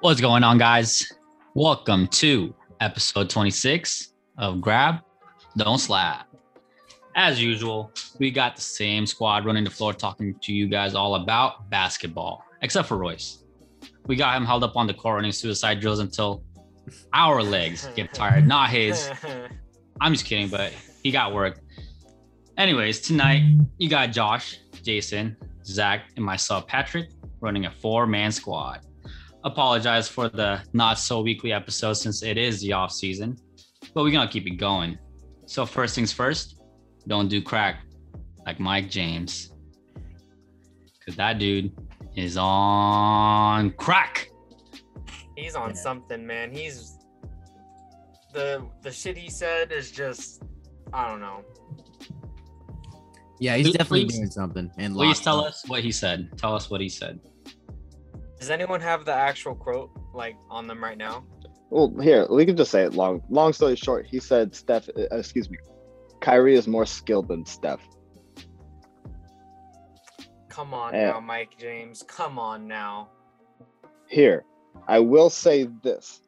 What's going on, guys? Welcome to episode 26 of Grab, Don't Slap. As usual, we got the same squad running the floor talking to you guys all about basketball, except for Royce. We got him held up on the court running suicide drills until our legs get tired, not his. I'm just kidding, but he got work. Anyways, tonight you got Josh, Jason, Zach, and myself, Patrick, running a four man squad apologize for the not so weekly episode since it is the off season, but we're gonna keep it going. So first things first, don't do crack like Mike James, cause that dude is on crack. He's on something, man. He's the the shit he said is just I don't know. Yeah, he's Please- definitely please- doing something. And Please tell up. us what he said. Tell us what he said. Does anyone have the actual quote like on them right now? Well, here we can just say it. Long, long story short, he said Steph. uh, Excuse me, Kyrie is more skilled than Steph. Come on Yeah. now, Mike James. Come on now. Here, I will say this: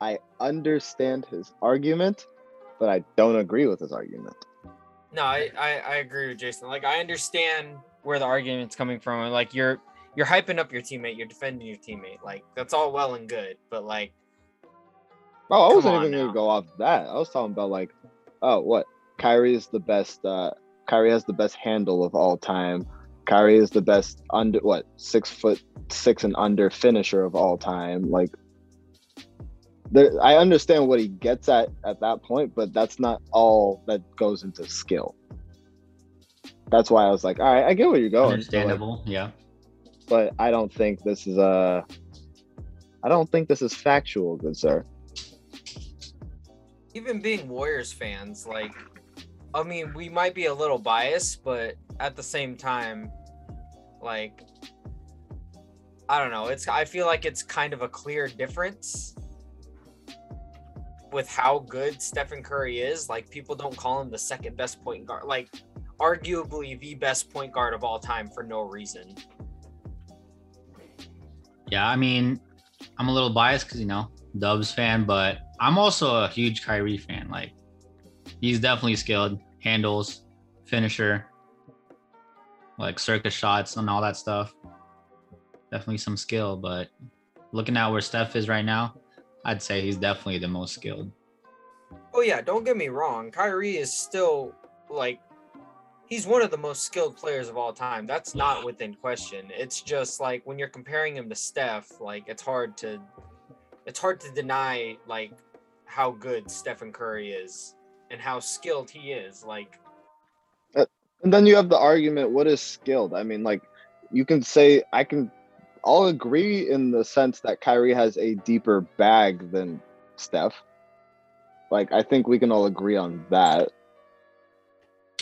I understand his argument, but I don't agree with his argument. No, I, I I agree with Jason. Like I understand where the argument's coming from. Like you're you're hyping up your teammate, you're defending your teammate. Like that's all well and good, but like Oh, I wasn't even now. gonna go off that. I was talking about like, oh, what? Kyrie is the best. uh Kyrie has the best handle of all time. Kyrie is the best under what six foot six and under finisher of all time. Like, there, I understand what he gets at at that point, but that's not all that goes into skill. That's why I was like, all right, I get where you're going. but, like, Understandable, yeah. But I don't think this is a. I don't think this is factual, good sir. even being Warriors fans, like, I mean, we might be a little biased, but at the same time, like, I don't know. It's I feel like it's kind of a clear difference with how good Stephen Curry is. Like, people don't call him the second best point guard, like, arguably the best point guard of all time for no reason. Yeah, I mean, I'm a little biased because you know Dubs fan, but I'm also a huge Kyrie fan. Like, he's definitely skilled, handles, finisher, like circus shots and all that stuff. Definitely some skill, but looking at where Steph is right now, I'd say he's definitely the most skilled. Oh yeah, don't get me wrong. Kyrie is still like he's one of the most skilled players of all time. That's not within question. It's just like when you're comparing him to Steph, like it's hard to it's hard to deny like how good Stephen Curry is and how skilled he is. Like uh, And then you have the argument, what is skilled? I mean, like, you can say, I can, I'll agree in the sense that Kyrie has a deeper bag than Steph. Like, I think we can all agree on that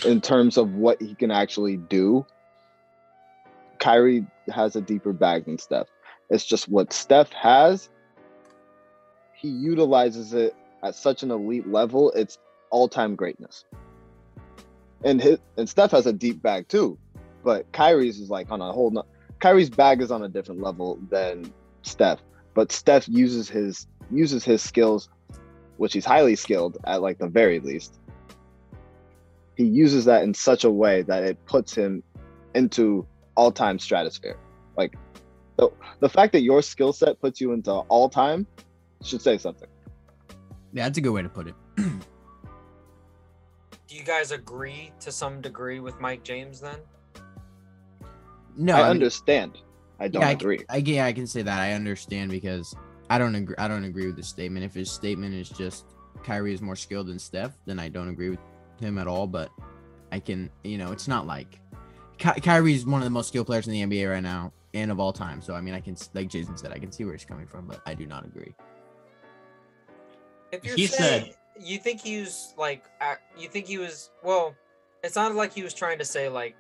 in terms of what he can actually do. Kyrie has a deeper bag than Steph. It's just what Steph has, he utilizes it at such an elite level, it's all time greatness and his and Steph has a deep bag too, but Kyrie's is like on a whole. Kyrie's bag is on a different level than Steph, but Steph uses his uses his skills, which he's highly skilled at, like the very least. He uses that in such a way that it puts him into all time stratosphere. Like the the fact that your skill set puts you into all time should say something. Yeah, that's a good way to put it. do you guys agree to some degree with Mike James then? No, I mean, understand. I don't yeah, I- agree. I, yeah, I can say that. I understand because I don't agree. I don't agree with the statement. If his statement is just Kyrie is more skilled than Steph, then I don't agree with him at all. But I can, you know, it's not like Ky- Kyrie's one of the most skilled players in the NBA right now and of all time. So I mean, I can, like Jason said, I can see where he's coming from, but I do not agree. If you're He saying said- you think he was like you think he was well, it sounded like he was trying to say like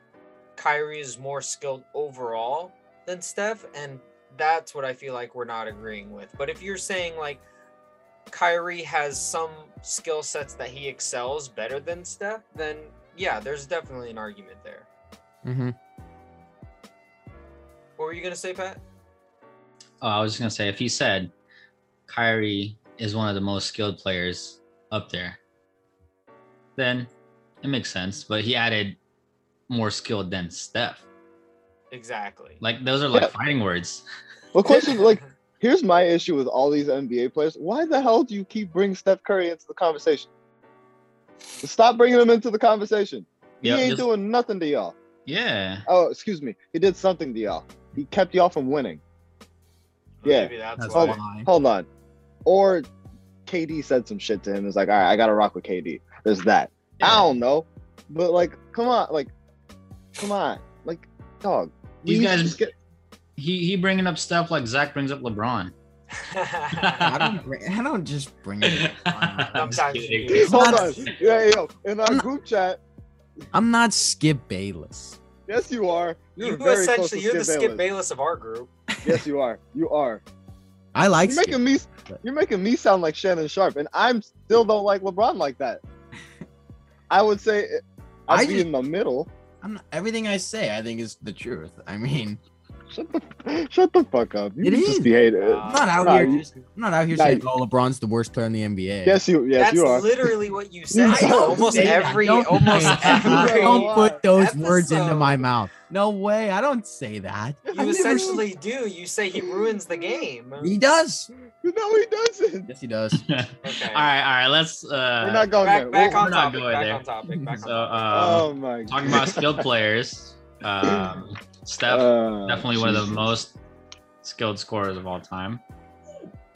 Kyrie is more skilled overall than Steph, and that's what I feel like we're not agreeing with. But if you're saying like Kyrie has some skill sets that he excels better than Steph, then yeah, there's definitely an argument there. Mm-hmm. What were you gonna say, Pat? oh, I was just gonna say if he said Kyrie is one of the most skilled players up there, then it makes sense. But he added more skilled than Steph. Exactly. Like those are like Yeah. fighting words. Well, question like here's my issue with all these NBA players. Why the hell do you keep bringing Steph Curry into the conversation? Stop bringing him into the conversation. He Yep, ain't just- doing nothing to y'all. Yeah. Oh, excuse me. He did something to y'all. He kept y'all from winning. Yeah. Maybe that's, That's why. why. Hold on. Or KD said some shit to him. It's like, all right, I gotta rock with KD. There's that. I don't know. But like, come on, like, come on. Like, dog. These guys- just get- He he bringing up stuff like Zach brings up LeBron. I don't. Bring, I don't just bring it. I'm just kidding. you do. It's Hold not- on. Yeah, yo. In our group chat, I'm not Skip Bayless. yes, you are. You're you very close essentially you're the Skip Skip Bayless. Bayless of our group. Yes, you are. You are. I like You're Skip. making me. You're making me sound like Shannon Sharpe, and I'm still don't like LeBron like that. I would say I'd I be just- in the middle. I'm not, everything I say, I think is the truth. I mean, Shut the shut the fuck up. You It just is. be hating. Uh, I'm not out Nah, here. you- Just, I'm not out here Nah, saying, you- "Oh, LeBron's the worst player in the NBA." yes, you. Yes, That's you are. literally what you said. I almost say that. every, Don't almost say that. every. Don't put those episode. words into my mouth. No way. I don't say that. I You never- essentially do. You say he ruins the game. He does. No, he doesn't. Yes, he does. all right, all right. Let's uh We're not going Back, there. back We'll- on we're not topic. going Back there. on topic. Back so topic. um, oh my. talking about skilled players. Um, Steph Uh, definitely one of the most skilled scorers of all time.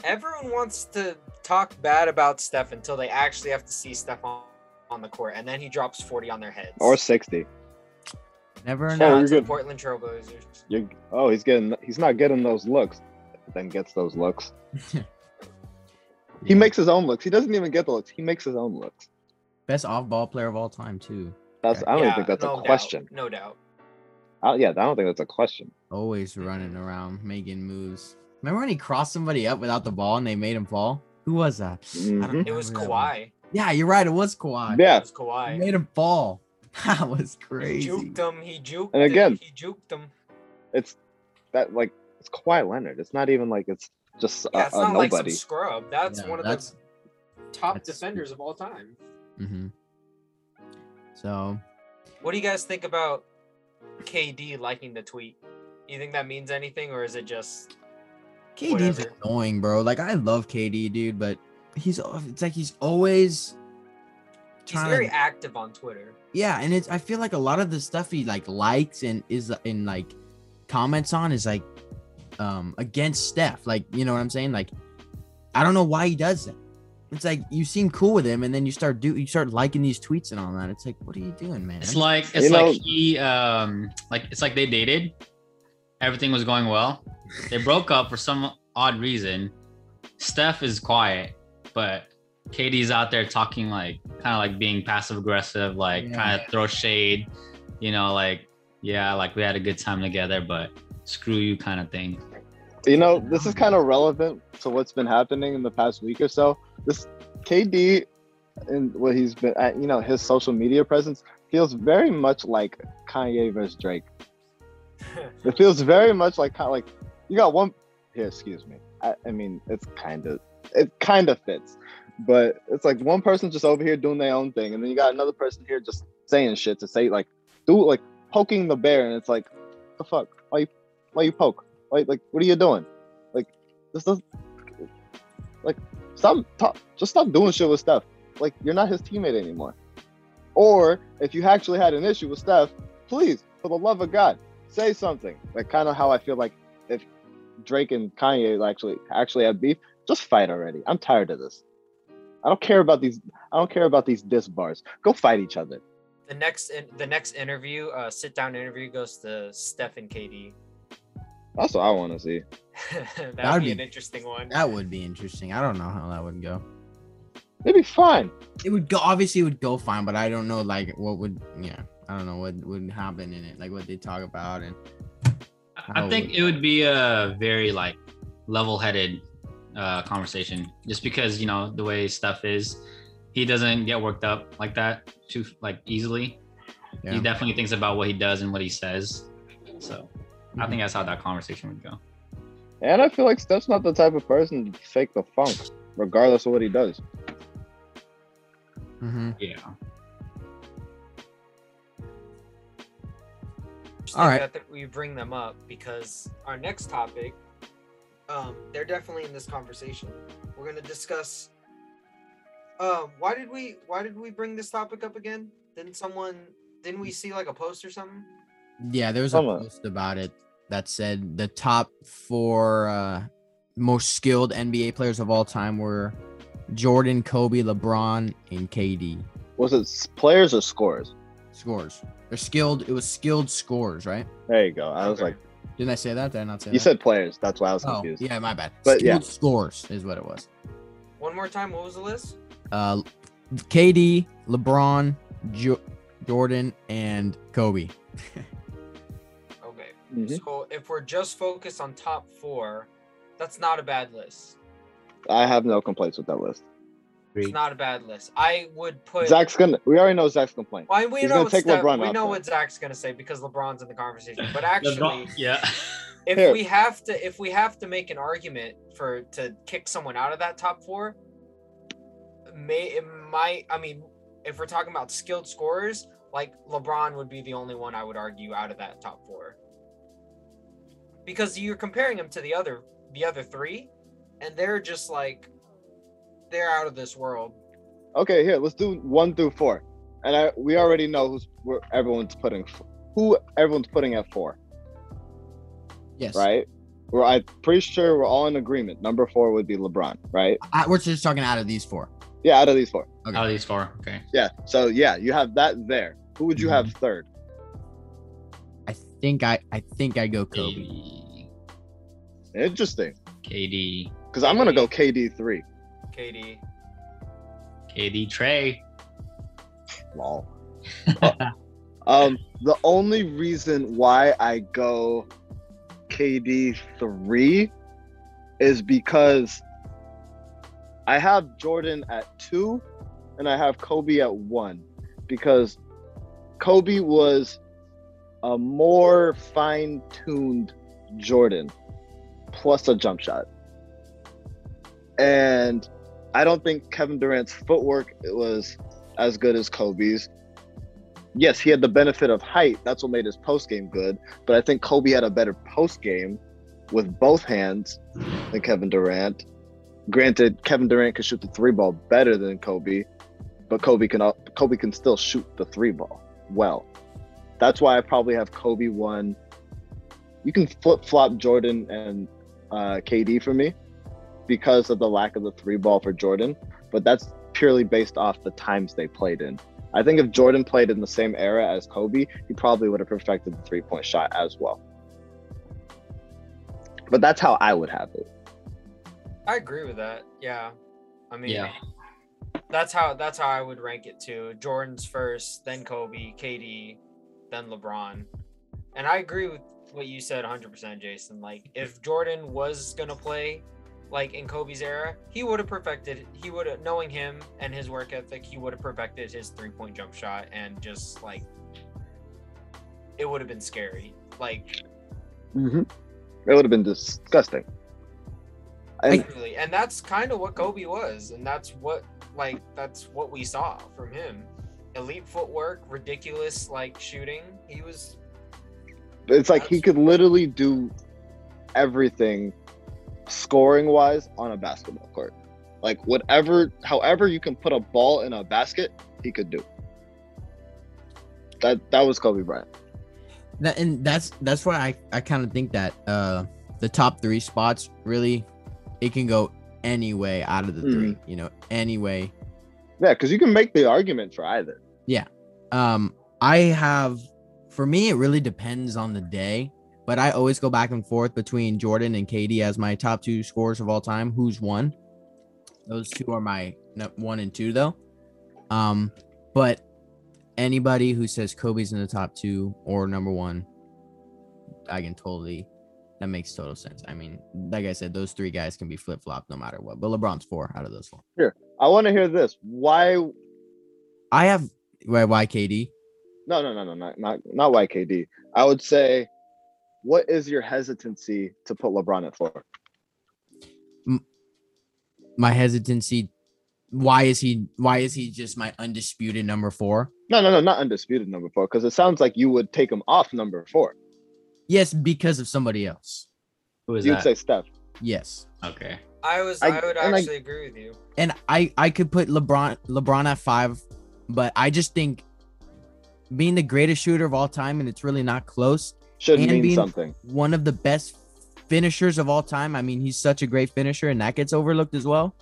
Everyone wants to talk bad about Steph until they actually have to see Steph on, on the court, and then he drops 40 on their heads. or sixty. Never Oh, know. out you're to the good. Portland Trailblazers. You're, oh, he's getting. He's not getting those looks. Then gets those looks. He makes his own looks. He doesn't even get the looks. He makes his own looks. best off-ball player of all time too. That's. I don't even think that's no a doubt, question. No doubt. I, yeah, I don't think that's a question. Always running around making moves. Remember when he crossed somebody up without the ball and they made him fall? Who was that? I Mhm. don't It was remember. Kawhi. Yeah, you're right. It was Kawhi. Yeah, It was He Kawhi. made him fall. That was crazy. He juked him. He juked And him, again- He juked him. it's that like it's Kawhi Leonard. It's not even like it's just Yeah, a, it's a not like some scrub. That's Yeah, one of that's- the top that's- defenders of all time. hmm So What do you guys think about KD liking the tweet? You think that means anything, or is it just KD's Whatever. annoying, bro. Like I love KD, dude, but he's it's like he's always he's very to active on Twitter? yeah, and it's I feel like a lot of the stuff he like likes and is in like comments on is like um against Steph. Like, you know what I'm saying? Like I don't know why he does that. It's like you seem cool with him and then you start do you start liking these tweets and all that. It's like, what are you doing, man? It's like it's You know- like he um like it's like they dated. Everything was going well. They broke up for some odd reason. Steph is quiet, but KD's out there talking like kind of like being passive aggressive, like Yeah. trying to throw shade, you know, like yeah, like we had a good time together, but screw you kind of thing. You know, this is kind of relevant to what's been happening in the past week or so. This KD and what he's been at, you know, his social media presence feels very much like Kanye versus Drake. It feels very much like kind of like you got one here. Excuse me. I, I mean, it's kind of it kind of fits, but it's like one person just over here doing their own thing, and then you got another person here just saying shit to say like do like poking the bear, and it's like the fuck why you why you poke like like what are you doing like this does like stop talk, just stop doing shit with Steph like you're not his teammate anymore or if you actually had an issue with Steph please for the love of God say something. Like kind of how I feel like if Drake and Kanye actually actually have beef, just fight already. I'm tired of this. I don't care about these. I don't care about these diss bars. Go fight each other. The next the next interview, uh, sit down interview goes to Steph and KD. That's what I want to see. That'd, That'd be, be- an interesting one. That would be interesting. I don't know how that would go. It'd be fine. It would go obviously it would go fine, but I don't know like what would yeah. I don't know what would happen in it, like what they talk about and I think it would be a very like level-headed uh, conversation, just because you know the way Steph is. He doesn't get worked up like that too like easily. yeah. He definitely thinks about what he does and what he says. So I think that's how that conversation would go. And I feel like Steph's not the type of person to fake the funk, regardless of what he does. Mm-hmm. Yeah. All right. All think. That we bring them up because our next topic, um, they're definitely in this conversation. We're gonna discuss. Uh, why did we why did we bring this topic up again? Didn't someone didn't we see like a post or something? Yeah, there was a Someone- post about it that said the top four uh, most skilled NBA players of all time were Jordan, Kobe, LeBron, and KD. Was it players or scores? Scores. They're skilled. It was skilled scores, right? There you go. I was like, Didn't I say that? Did I not say you that? said players. That's why I was Oh, confused. yeah, my bad. But yeah. scores is what it was. One more time, what was the list? Uh, KD, LeBron, jo- Jordan, and Kobe. Okay. Mhm. So if we're just focused on top four, that's not a bad list. I have no complaints with that list. It's not a bad list. I would put. Zach's gonna. We already know Zach's complaint. Why we he's know gonna what take Steph- LeBron we know what Zach's gonna say because LeBron's in the conversation. But actually, LeBron- yeah. if Here. we have to if we have to make an argument for to kick someone out of that top four may it might i mean if we're talking about skilled scorers like lebron would be the only one i would argue out of that top four because you're comparing them to the other the other three and they're just like they're out of this world Okay, here. Let's do one through four, and I we already know who's where everyone's putting who everyone's putting at four, Yes. right? We're I'm pretty sure we're all in agreement. Number four would be LeBron, right? I, we're just talking out of these four. Yeah, out of these four. Okay. Out of these four. Okay. Yeah. So yeah, you have that there. Who would you mhm. have third? I think I I think I go Kobe. KD. Interesting, KD. because I'm gonna go KD three. kd KD Trey. Lol. Um, the only reason why I go KD three is because I have Jordan at two and I have Kobe at one because Kobe was a more fine tuned Jordan plus a jump shot. And I don't think Kevin Durant's footwork was as good as Kobe's yes, he had the benefit of height. That's what made his post game good. But I think Kobe had a better post game with both hands than Kevin Durant. Granted, Kevin Durant could shoot the three ball better than Kobe, but Kobe can Kobe can still shoot the three ball well. That's why I probably have Kobe one. You can flip flop Jordan and uh, KD for me because of the lack of the three ball for Jordan, but that's purely based off the times they played in. I think if Jordan played in the same era as Kobe, he probably would have perfected the three point shot as well. But that's how I would have it. i agree with that yeah i mean Yeah. that's how that's how I would rank it too. Jordan's first, then Kobe, KD, then LeBron. And I agree with what you said 100%, Jason. Like if Jordan was going to play like in Kobe's era, he would have perfected he would have knowing him and his work ethic, he would have perfected his three-point jump shot and just like it would have been scary. Like Mm-hmm. It would have been disgusting. And Truly. And that's kind of what Kobe was, and that's what like that's what we saw from him. Elite footwork, ridiculous like shooting. He was it's like he could literally do everything scoring wise on a basketball court. Like whatever, however you can put a ball in a basket, he could do. That that was Kobe Bryant. That and that's that's why I I kind of think that uh the top three spots really it can go any way out of the three. You know, any way. Yeah, because you can make the argument for either. Um, I have for me it really depends on the day, but I always go back and forth between Jordan and KD as my top two scorers of all time. Who's one? Those two are my one and two though. Um, but anybody who says Kobe's in the top two or number one, I can totally. That makes total sense. I mean, like I said, those three guys can be flip flopped no matter what. But LeBron's four out of those four. Here, I want to hear this. Why? I have why, why KD? no, no, no, not not not why KD. I would say what is your hesitancy to put LeBron at four? My hesitancy. Why is he? Why is he just my undisputed number four? No, no, no, not undisputed number four, because it sounds like you would take him off number four. Yes, because of somebody else. Who is You'd that? say Steph. Yes, okay. I was. I- I, would and I- actually agree with you. and I I could put LeBron LeBron at five, but I just think being the greatest shooter of all time, and it's really not close. Should And mean being- something. One of the best finishers of all time. I mean, he's such a great finisher, and that gets overlooked as well.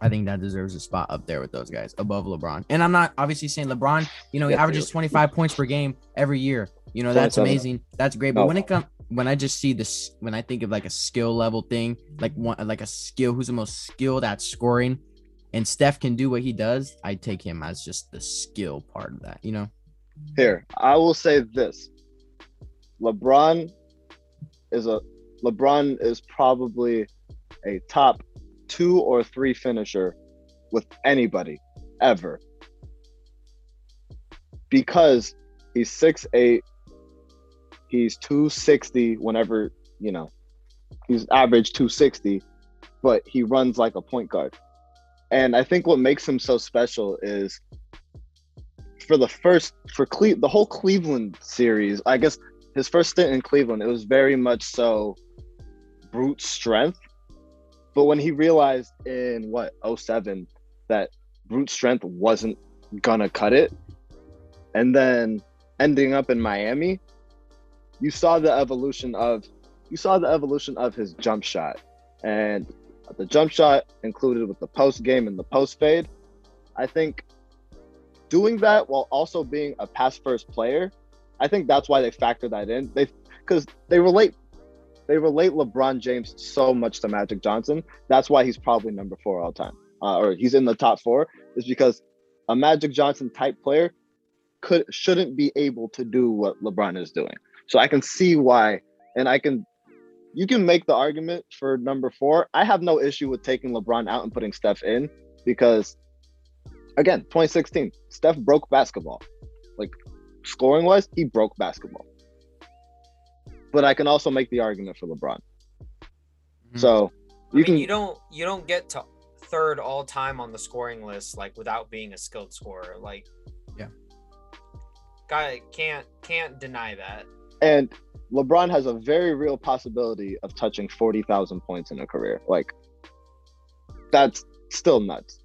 I think that deserves a spot up there with those guys above LeBron. And I'm not obviously saying LeBron, you know, he Yeah, averages dude. 25 points per game every year. You know, that's amazing. That's great. But Oh. when it comes when I just see this when I think of like a skill level thing, like one like a skill who's the most skilled at scoring and Steph can do what he does, I take him as just the skill part of that, you know? Here, I will say this. LeBron is a LeBron is probably a top two or three finisher with anybody ever. Because he's six eight, he's 260 whenever, you know, he's average 260, but he runs like a point guard. And I think what makes him so special is for the first for Cle- the whole Cleveland series, I guess his first stint in Cleveland, it was very much so brute strength. But when he realized in what 07 that brute strength wasn't gonna cut it, and then ending up in Miami, you saw the evolution of you saw the evolution of his jump shot. And the jump shot included with the post game and the post fade. I think doing that while also being a pass first player, I think that's why they factor that in. They because they relate they relate LeBron James so much to Magic Johnson. That's why he's probably number four all time, uh, or he's in the top four. Is because a Magic Johnson type player could shouldn't be able to do what LeBron is doing. So I can see why, and I can. You can make the argument for number four. I have no issue with taking LeBron out and putting Steph in because again, 2016, Steph broke basketball. Like scoring wise, he broke basketball. But I can also make the argument for LeBron. Mhm. So I you mean, can you don't you don't get to third all time on the scoring list like without being a skilled scorer. Like, Yeah. guy can't can't deny that. And LeBron has a very real possibility of touching 40,000 points in a career. Like that's still nuts.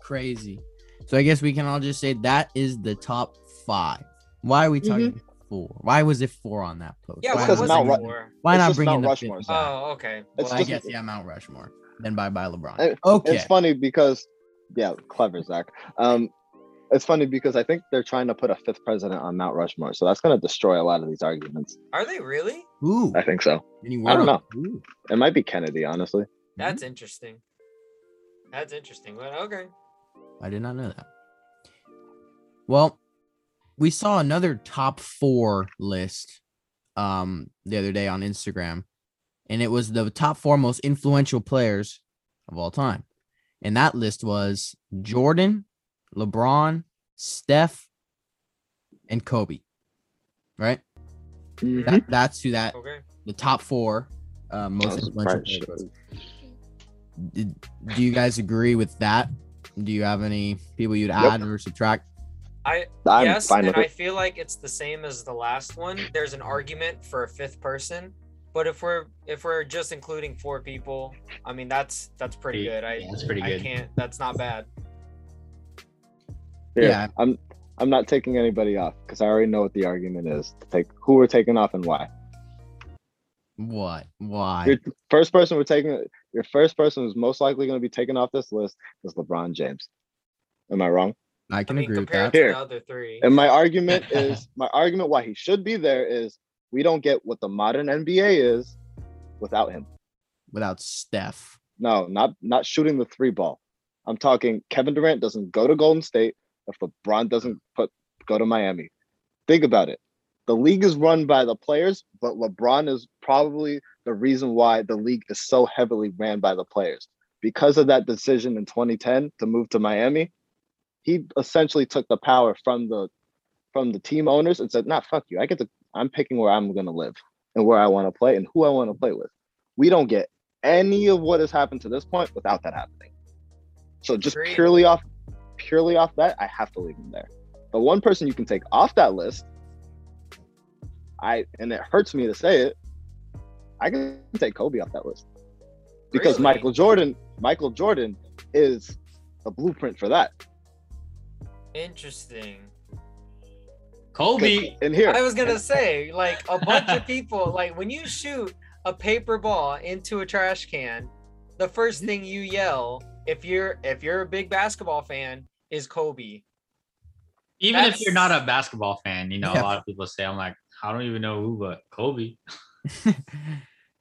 Crazy. So I guess we can all just say that is the top five. Why are we talking four? Why was it four on that post? Yeah, why because was not Mount it Ru- bringing- Why It's not just bringing Mount the Rushmore. fifth? Oh, okay. It's I just- guess yeah, Mount Rushmore. Then bye bye LeBron. And okay. It's funny because yeah, clever Zach. Um it's funny because I think they're trying to put a fifth president on Mount Rushmore. So that's gonna destroy a lot of these arguments. Are they really? Ooh. I think so. Any I don't know. Ooh. It might be Kennedy, honestly. That's interesting. That's interesting. But okay. I did not know that. Well, we saw another top four list um the other day on Instagram, and it was the top four most influential players of all time. And that list was Jordan, LeBron, Steph, and Kobe. Right? That, that's who that Okay. the top four uh, most influential right. players. Did, do you guys agree with that? Do you have any people you'd Nope. add or subtract? I I'm yes, fine and I feel like it's the same as the last one. There's an argument for a fifth person, but if we're if we're just including four people, I mean that's that's pretty good. I that's pretty good. I good. can't. That's not bad. Here, Yeah. I'm I'm not taking anybody off because I already know what the argument is to take who we're taking off and why. What? Why? Your first person we're taking your first person who's most likely going to be taken off this list is LeBron James. Am I wrong? I I can mean, agree with that. to Here. the other three. And my argument is my argument why he should be there is we don't get what the modern NBA is without him. Without Steph, No, not not shooting the three ball. I'm talking Kevin Durant doesn't go to Golden State if LeBron doesn't put go to Miami. Think about it. The league is run by the players, but LeBron is probably the reason why the league is so heavily ran by the players. Because of that decision in 2010 to move to Miami, he essentially took the power from the from the team owners and said, "Nah, fuck you. I get to. I'm picking where I'm gonna live." and where I want to play and who I want to play with. We don't get any of what has happened to this point without that happening. So just Agreed. purely off purely off that, I have to leave him there. The one person you can take off that list, I and it hurts me to say it, I can take Kobe off that list. Because Really? Michael Jordan, Michael Jordan is a blueprint for that. Interesting. Kobe. And here, I was gonna say, like a bunch of people, like when you shoot a paper ball into a trash can, the first mm-hmm. thing you yell, if you're if you're a big basketball fan, is Kobe. Even if you're not a basketball fan, you know, Yeah. a lot of people say, I'm like, I don't even know who, but Kobe.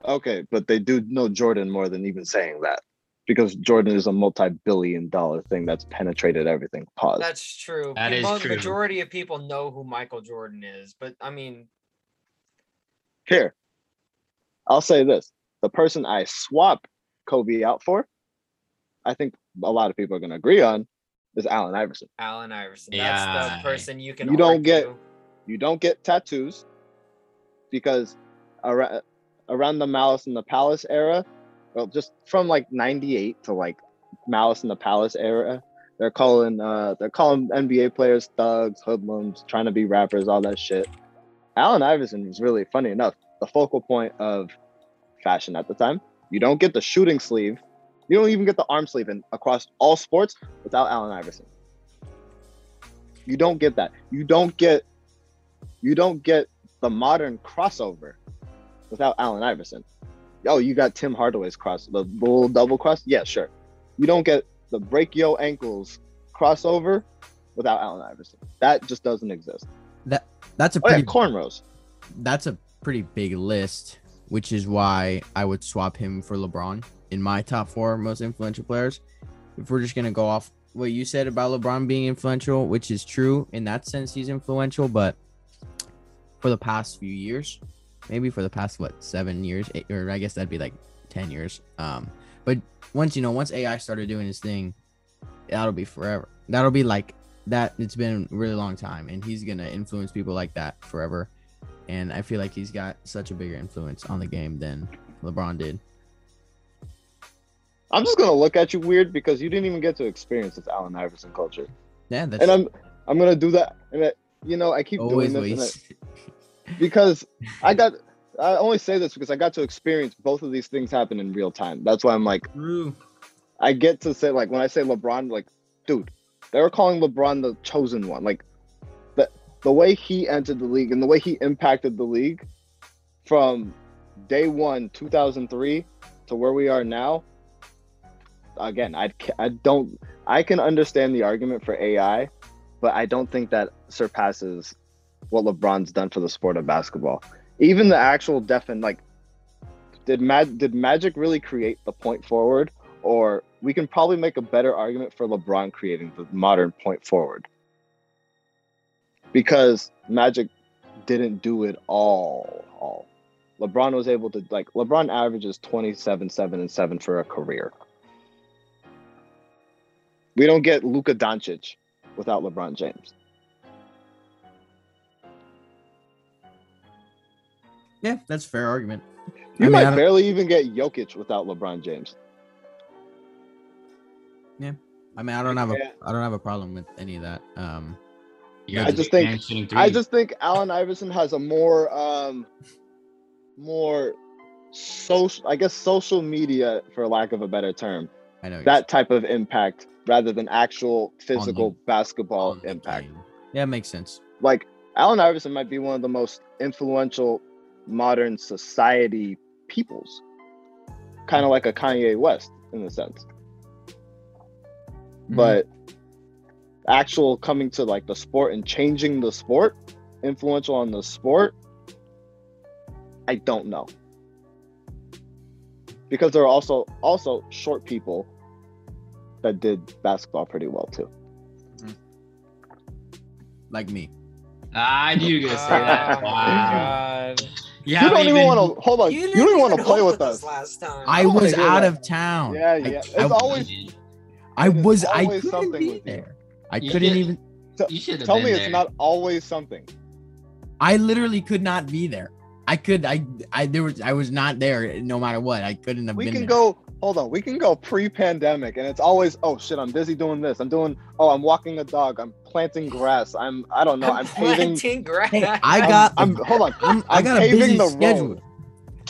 Okay, but they do know Jordan more than even saying that. Because Jordan is a multi-billion dollar thing that's penetrated everything. Pause. That's true. That the is mo- true. majority of people know who Michael Jordan is, but I mean, Here. I'll say this. The person I swap Kobe out for, I think a lot of people are gonna agree on, is Allen Iverson. Allen Iverson. Yeah. That's the person you can. You don't get- You don't get tattoos because around, around the Malice in the Palace era, well, just from like '98 to like Malice in the Palace era, they're calling uh they're calling NBA players thugs, hoodlums, trying to be rappers, all that shit. Allen Iverson was really funny enough the focal point of fashion at the time. You don't get the shooting sleeve, you don't even get the arm sleeve in across all sports without Allen Iverson. You don't get that. You don't get you don't get the modern crossover without Allen Iverson. Oh, you got Tim Hardaway's cross, the bull double cross. Yeah, sure. You don't get the break yo ankles crossover without Allen Iverson. That just doesn't exist. That That's a Oh yeah, cornrows. that's a pretty big list, which is why I would swap him for LeBron in my top four most influential players. If we're just gonna go off what you said about LeBron being influential, which is true in that sense, he's influential, but for the past few years, maybe for the past what seven years, eight, or I guess that'd be like ten years. Um, but once you know, once AI started doing his thing, that'll be forever. That'll be like that. It's been a really long time, and he's gonna influence people like that forever and I feel like he's got such a bigger influence on the game than LeBron did. I'm just gonna look at you weird because you didn't even get to experience this Allen Iverson culture. Yeah, that's And I'm I'm gonna do that. And it, you know, I keep always doing this. I- because I got I only say this because I got to experience both of these things happen in real time. That's why I'm like True. I get to say like when I say LeBron, like, dude, they were calling LeBron the chosen one. Like the way he entered the league and the way he impacted the league from day one, 2003 to where we are now. Again, I I don't I can understand the argument for AI, but I don't think that surpasses what LeBron's done for the sport of basketball. Even the actual defin like did Mag- did Magic really create the point forward or we can probably make a better argument for LeBron creating the modern point forward. Because Magic didn't do it all all. LeBron was able to like LeBron averages 27 7 and 7 for a career. We don't get Luka Doncic without LeBron James. Yeah, that's a fair argument. You I might barely even get Jokic without LeBron James. Yeah. I mean, I don't have a I don't have a problem with any of that. Um, You got I just think- I just think Allen Iverson has a more um more social I guess social media for lack of a better term. I know That type of impact rather than actual physical saying. basketball impact. game. Yeah, it makes sense. Like Allen Iverson might be one of the most influential modern society peoples. Kind of like a Kanye West in a sense. Mhm. But actual coming to like the sport and changing the sport, influential on the sport, I don't know. Because there are also also short people that did basketball pretty well too. Mm-hmm. like me. Ah, I knew you were gonna say that. my Wow. You You don't even want to hold on. You, don't even want to play with us. last time. I I was out that. of town. Yeah, I- yeah. I, It's always I it is was. I couldn't something be with there. I You couldn't get- even. You should have tell me there. it's not always something. I literally could not be there. I could. I. I. There was. I was not there. No matter what, I couldn't have We been. can there. go. Hold on. We can go pre-pandemic, and it's always, oh shit, I'm busy doing this. I'm doing. Oh, I'm walking a dog. I'm planting grass. I'm. I don't know. I'm paving. planting grass. Hey, I I'm- got. I'm. Hold on. I'm, I I'm got a paving busy the schedule. road.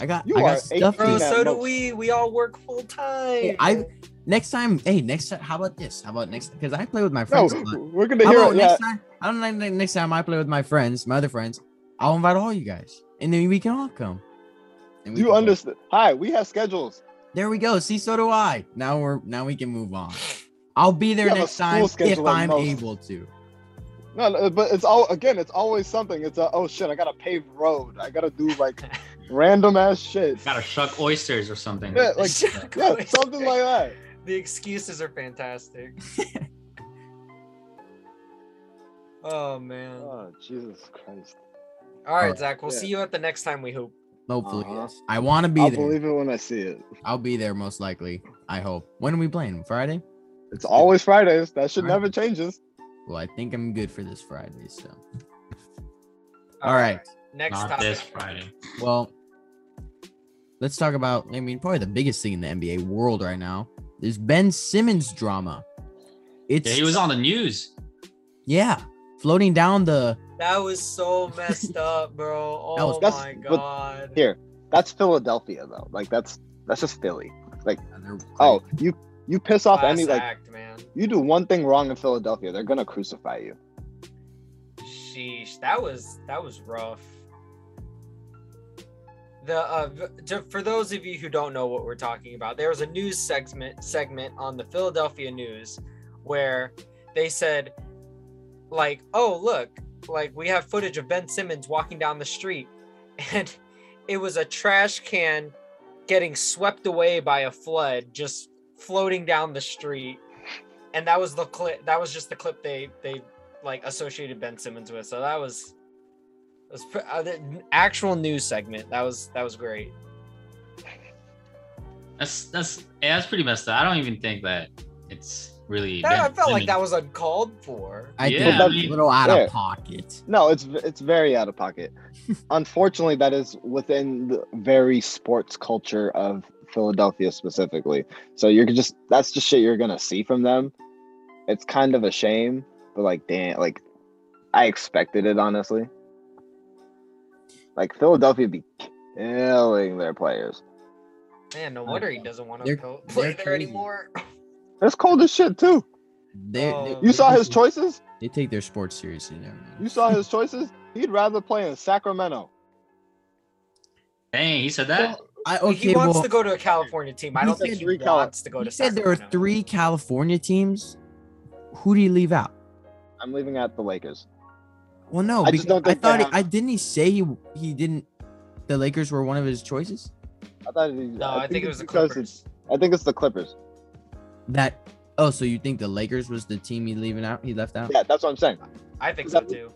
I got. You I are got stuff. Bro, oh, so do we. We all work full time. Hey, I next time. Hey, next time. How about this? How about next? Because I play with my No, friends. a lot. we're gonna How hear about it. Yeah. next time? I don't know. Next time I play with my friends, my other friends, I'll invite all you guys, and then we can all come. And we You can go. understand? Hi, we have schedules. There we go. See, so do I. Now we're now we can move on. I'll be there You have a next time if I'm most. able to. No, no, but it's all again. It's always something. It's a oh shit. I gotta pave road. I gotta do like random ass shit. Gotta shuck oysters or something. Yeah, like yeah, something like that. The excuses are fantastic. oh man. Oh Jesus Christ! All right, Zach. We'll Yeah. see you at the next time we hope. Hopefully, Uh-huh. yes. I want to be I'll there. believe it when I see it. I'll be there most likely. I hope. When are we playing? Friday? It's always Fridays. That should Alright. never changes. Well, I think I'm good for this Friday. So, all right. Next Not topic. this Friday. Well, let's talk about. I mean, probably the biggest thing in the NBA world right now is Ben Simmons drama. It's Yeah, he was on the news. yeah, floating down the. That was so messed up, bro. That oh was- Oh That's- my but god. Here, that's Philadelphia though. Like that's that's just Philly. Like, oh, you you piss off Class any like act, man. you do one thing wrong in Philadelphia, they're gonna crucify you. Sheesh, that was that was rough. The uh, to, for those of you who don't know what we're talking about, there was a news segment segment on the Philadelphia News where they said, like, oh look, like we have footage of Ben Simmons walking down the street, and it was a trash can getting swept away by a flood, just floating down the street, and that was the clip. That was just the clip they they like associated Ben Simmons with. So that was was uh, the actual news segment. That was that was great. That's that's yeah, that's pretty messed up. I don't even think that it's really. That, I Ben felt like that was uncalled for. I Yeah, think I it's mean- a little out Yeah. of pocket. No, it's it's very out of pocket. Unfortunately, that is within the very sports culture of Philadelphia specifically. So you're just that's just shit you're gonna see from them. It's kind of a shame, but like damn, like I expected it honestly. Like Philadelphia be killing their players. Man, no wonder he doesn't want to go they're play there crazy. anymore. It's cold as shit too. They, Oh, they, You saw his choices. They take their sports seriously there, man. You saw his choices. He'd rather play in Sacramento. Dang, he said that. I, he wants well, to go to a California team. I don't think said he three Cali- wants to go he to. said there are three California teams. Who do he leave out? I'm leaving out the Lakers. Well, no, I because just don't I think they thought he, I didn't he say he he didn't. The Lakers were one of his choices. I thought. He, No, I, think, it was it's the because Clippers. I think it's the Clippers. That oh, so you think the Lakers was the team he leaving out? He left out. Yeah, that's what I'm saying. I think so that- too.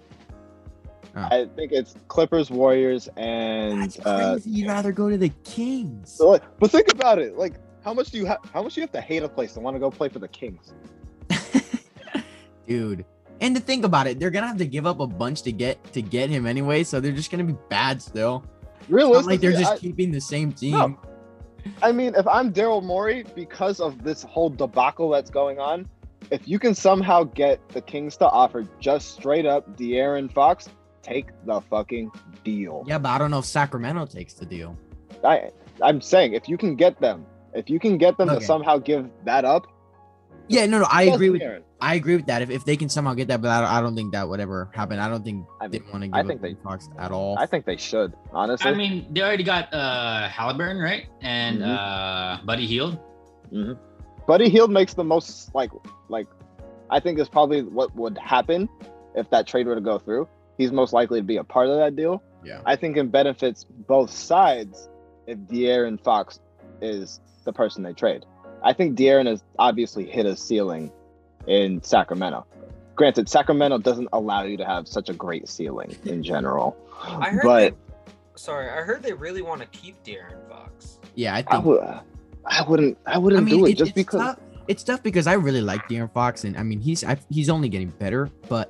I think it's Clippers, Warriors, and That's uh. You'd rather go to the Kings. so, like, but think about it. Like, how much do you have? How much do you have to hate a place to want to go play for the Kings? dude. And to think about it, they're gonna have to give up a bunch to get to get him anyway, so they're just gonna be bad still. Realistically, like they're just I, keeping the same team. No. I mean, if I'm Daryl Morey, because of this whole debacle that's going on, if you can somehow get the Kings to offer just straight up De'Aaron Fox, take the fucking deal. Yeah, but I don't know if Sacramento takes the deal. I, I'm saying if you can get them, if you can get them Okay. to somehow give that up, Yeah, no, no, I agree with De'Aaron. I agree with that. If, if they can somehow get that, but I don't, I don't think that would ever happen. I don't think I they mean, want to give I up think they- Ben Fox at all. I think they should honestly. I mean, they already got uh Halliburton, right? And Mhm. uh Buddy Hield. Buddy Hield makes the most like like I think is probably what would happen if that trade were to go through. He's most likely to be a part of that deal. Yeah. I think it benefits both sides if De'Aaron Fox is the person they trade. I think De'Aaron has obviously hit a ceiling in Sacramento. Granted, Sacramento doesn't allow you to have such a great ceiling in general. I heard. but they, sorry, I heard they really want to keep De'Aaron Fox. yeah, I I, think. would, I wouldn't. I wouldn't I mean, do it it- just it's because. tough. It's tough because I really like De'Aaron Fox, and I mean, he's I, he's only getting better, but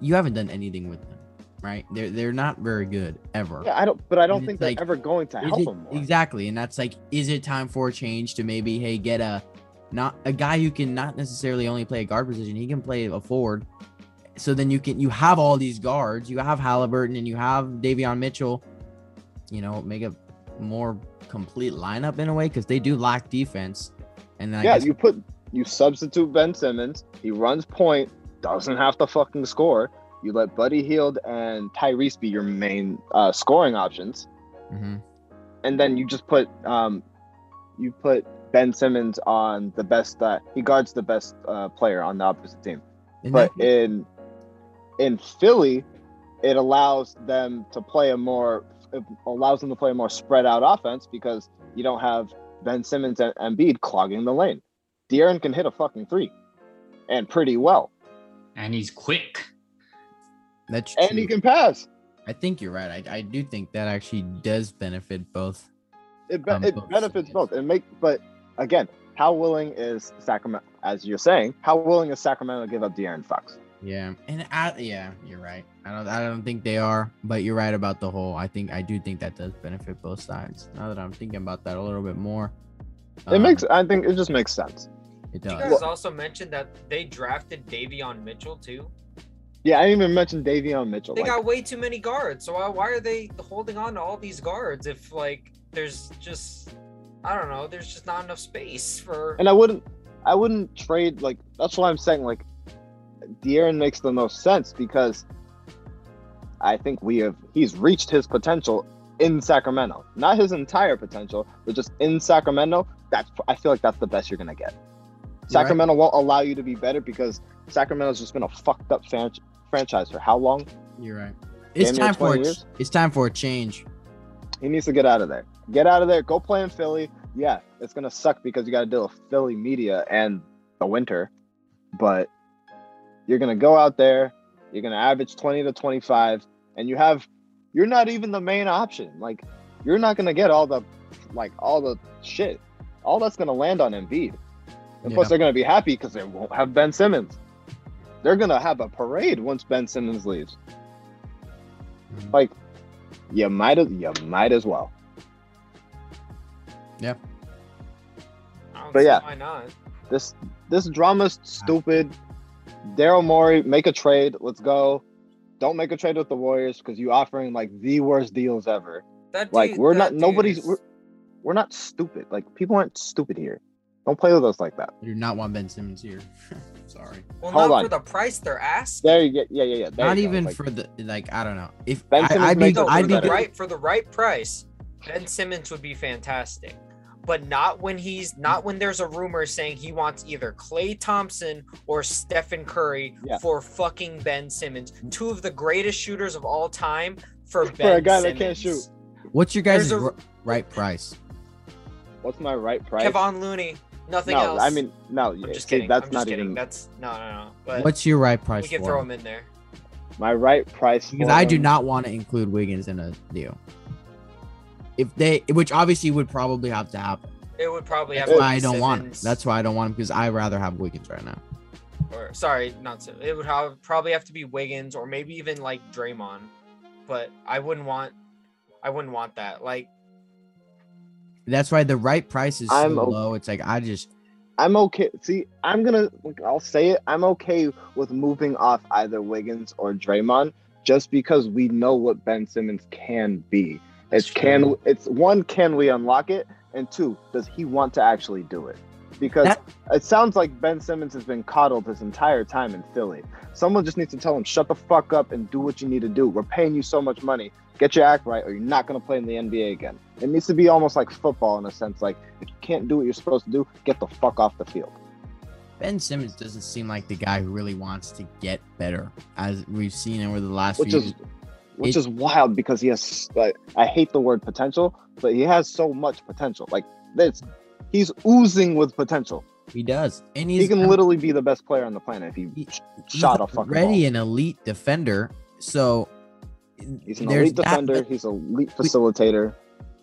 you haven't done anything with him. right? They're they're not very good ever. Yeah, I don't, but I don't And think they're like, ever going to help it- him more. exactly, and that's like, is it time for a change to maybe, hey, get a not a guy who can not necessarily only play a guard position, he can play a forward. So then you can you have all these guards, you have Halliburton and you have Davion Mitchell, you know, make a more complete lineup in a way because they do lack defense. And yeah, guess you put you substitute Ben Simmons. He runs point, doesn't have to fucking score. You let Buddy Hield and Tyrese be your main uh, scoring options, Mhm. and then you just put um, you put Ben Simmons on the best. that he guards the best uh, player on the opposite team. and But that- in in Philly, it allows them to play a more it allows them to play a more spread out offense because you don't have Ben Simmons and Embiid clogging the lane. De'Aaron can hit a fucking three, and pretty well, And he's quick. that's and he can pass. I think you're right. I, I do think that actually does benefit both. It, be- Um, it both benefits sides. both. It make but again, how willing is Sacramento? As you're saying, how willing is Sacramento to give up De'Aaron Fox? Yeah, and I, yeah, you're right. I don't I don't think they are, but you're right about the whole. I think I do think that does benefit both sides. Now that I'm thinking about that a little bit more, It um, makes. I think it just makes sense. it You does. guys also mentioned that they drafted Davion Mitchell too. Yeah, I didn't even mention Davion Mitchell. They Like, got way too many guards. So why, why are they holding on to all these guards if like there's just I don't know, there's just not enough space for and I wouldn't I wouldn't trade like that's why I'm saying like De'Aaron makes the most sense because I think we have he's reached his potential in Sacramento. Not his entire potential, but just in Sacramento, that's I feel like that's the best you're gonna get. Sacramento won't allow you to be better because Sacramento's just been a fucked up fan- franchise for how long? You're right. It's Damn time for a, years. it's time for a change. He needs to get out of there. Get out of there. Go play in Philly. Yeah, it's gonna suck because you got to deal with Philly media and the winter, but you're gonna go out there. You're gonna average 20 to 25, and you have. You're not even the main option. Like, you're not gonna get all the, like all the shit. All that's gonna land on Embiid. And plus, they're gonna be happy because they won't have Ben Simmons. They're gonna have a parade once Ben Simmons leaves. Mhm. Like, you might as you might as well. I don't But yeah. why not. This this drama's stupid. Daryl Morey, make a trade. Let's go. Don't make a trade with the Warriors because you offering like the worst deals ever. That Like we're that not nobody's is- we're, we're not stupid. Like people aren't stupid here. Don't play with us like that. I do not want Ben Simmons here. Sorry. well, hold not on. for the price they're asking. There you get yeah yeah yeah. there not even Like, for the like. I don't know. If Ben I, Simmons I'd be, No, I'd be right for the right price, Ben Simmons would be fantastic. But not when he's not when there's a rumor saying he wants either Klay Thompson or Stephen Curry Yeah. for fucking Ben Simmons, two of the greatest shooters of all time for Ben For a guy that Simmons. can't shoot. What's your guys' There's a- r- right price? what's my right price? Kevon Looney, nothing no, else. I mean no. I'm yeah, just see, kidding. That's I'm not just kidding. even That's no, no, no. But What's your right price we can for throw him? him in there. my right price. Because for I do not want to include Wiggins in a deal. If they, which obviously would probably have to happen. It would probably have That's to why be I don't want him. Simmons That's why I don't want him because I rather have Wiggins right now. or sorry, not so. It would have, probably have to be Wiggins or maybe even like Draymond, but I wouldn't want, I wouldn't want that. Like, That's why the right price is so I'm o- low. It's like I just I'm okay. See, I'm gonna. I'll say it. I'm okay with moving off either Wiggins or Draymond, just because we know what Ben Simmons can be. It's can. true. It's one. Can we unlock it? And two, does he want to actually do it? Because That- it sounds like Ben Simmons has been coddled his entire time in Philly. Someone just needs to tell him, shut the fuck up and do what you need to do. We're paying you so much money. Get your act right, or you're not going to play in the NBA again. It needs to be almost like football in a sense. Like, if you can't do what you're supposed to do, get the fuck off the field. Ben Simmons doesn't seem like the guy who really wants to get better, as we've seen over the last Which few. is which It- is wild because he has like I hate the word potential, but he has so much potential. Like this, he's oozing with potential. he does, and he's he can literally be the best player on the planet if he, He- sh- shot a fucking already ball. an elite defender. So He's an there's elite that, defender. he's an elite facilitator.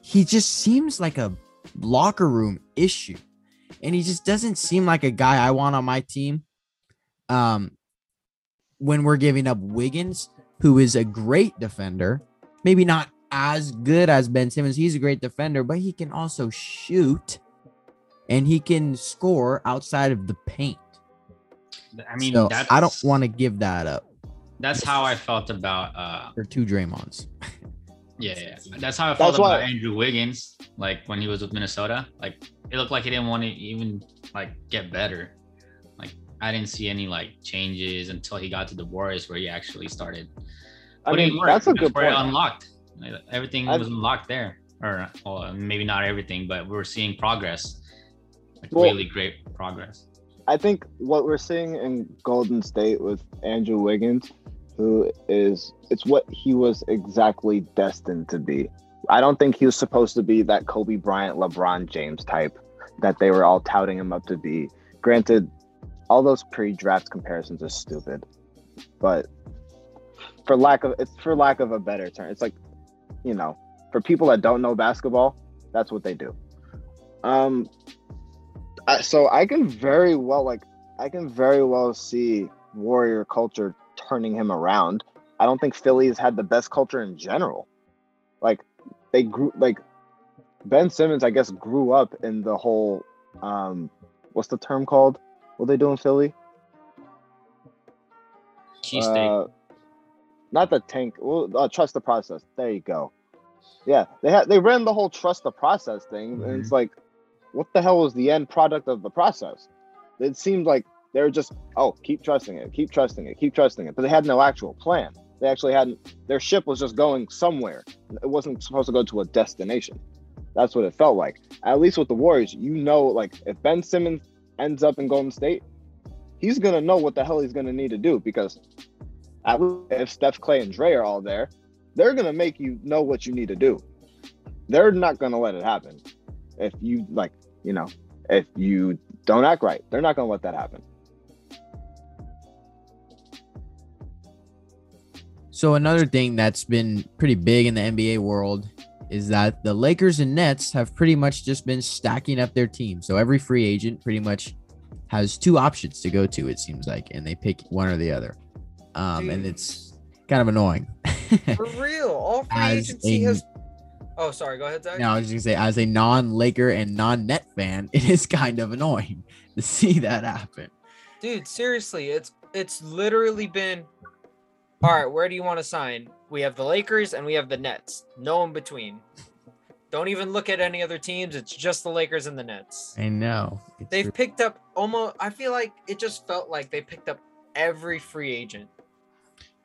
he just seems like a locker room issue, and he just doesn't seem like a guy I want on my team. Um, when we're giving up Wiggins who is a great defender. Maybe not as good as Ben Simmons. He's a great defender, but he can also shoot and he can score outside of the paint. I mean, so that's, I don't want to give that up That's how I felt about. uh for two Draymonds. Yeah, yeah. That's how I felt That's about why- Andrew Wiggins. Like when he was with Minnesota, like it looked like he didn't want to even like get better. I didn't see any like changes until he got to the Warriors, where he actually started. I putting mean, work. that's a good where it point. unlocked. Everything I- was unlocked there, or well, maybe not everything, but we are seeing progress. Like Well- really great progress. I think what we're seeing in Golden State with Andrew Wiggins, who is it's what he was exactly destined to be. I don't think he was supposed to be that Kobe Bryant, LeBron James type that they were all touting him up to be. Granted, all those pre-draft comparisons are stupid, but for lack of it's for lack of a better term, it's like you know, for people that don't know basketball, that's what they do. Um, I, so I can very well like I can very well see warrior culture turning him around. I don't think Philly has had the best culture in general. Like they grew like Ben Simmons, I guess, grew up in the whole um what's the term called? What they do in Philly? Cheesesteak. Uh, not the tank. Well, uh, trust the process. There you go. Yeah, they had they ran the whole trust the process thing, and it's like, what the hell was the end product of the process? It seemed like they were just, oh, keep trusting it, keep trusting it, keep trusting it, but they had no actual plan. They actually hadn't. Their ship was just going somewhere. It wasn't supposed to go to a destination. That's what it felt like. At least with the Warriors, you know, like if Ben Simmons ends up in Golden State, he's gonna know what the hell he's gonna need to do because if Steph Klay and Dre are all there, they're gonna make you know what you need to do. They're not gonna let it happen. If you like, you know, if you don't act right, they're not gonna let that happen. So another thing that's been pretty big in the NBA world is that the Lakers and Nets have pretty much just been stacking up their team. So every free agent pretty much has two options to go to, it seems like, and they pick one or the other. Um, and it's kind of annoying. For real, all free agency a- has. Oh, sorry. Go ahead, Zach. now, I was just gonna say, as a non-Laker and non-Net fan, it is kind of annoying to see that happen. Dude, seriously, it's it's literally been. All right, where do you want to sign? We have the Lakers and we have the Nets. No in between. Don't even look at any other teams. It's just the Lakers and the Nets. I know. It's They've re- picked up almost. I feel like it just felt like they picked up every free agent.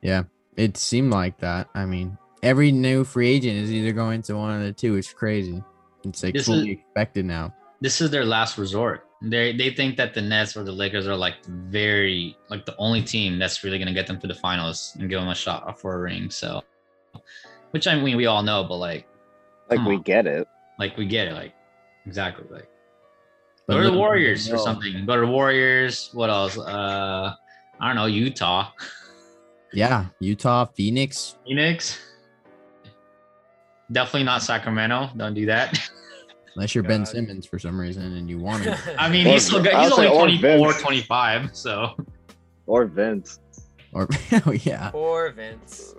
Yeah, it seemed like that. I mean, every new free agent is either going to one of the two. It's crazy. It's like This fully is- expected now. this is their last resort. They they think that the Nets or the Lakers are like very like the only team that's really gonna get them to the finals and give them a shot for a ring. So, which I mean we all know, but like Like we on. get it. like we get it, like exactly like But go to the Warriors or something. Go to the Warriors. What else? Uh, I don't know. Utah, Yeah, Utah, Phoenix. Phoenix. Definitely not Sacramento. Don't do that. Unless you're Ben Simmons for some reason and you want to. I mean, Or- he's still got, I he's only or 24, Vince. 25. So Or Vince. or oh yeah. Poor Vince.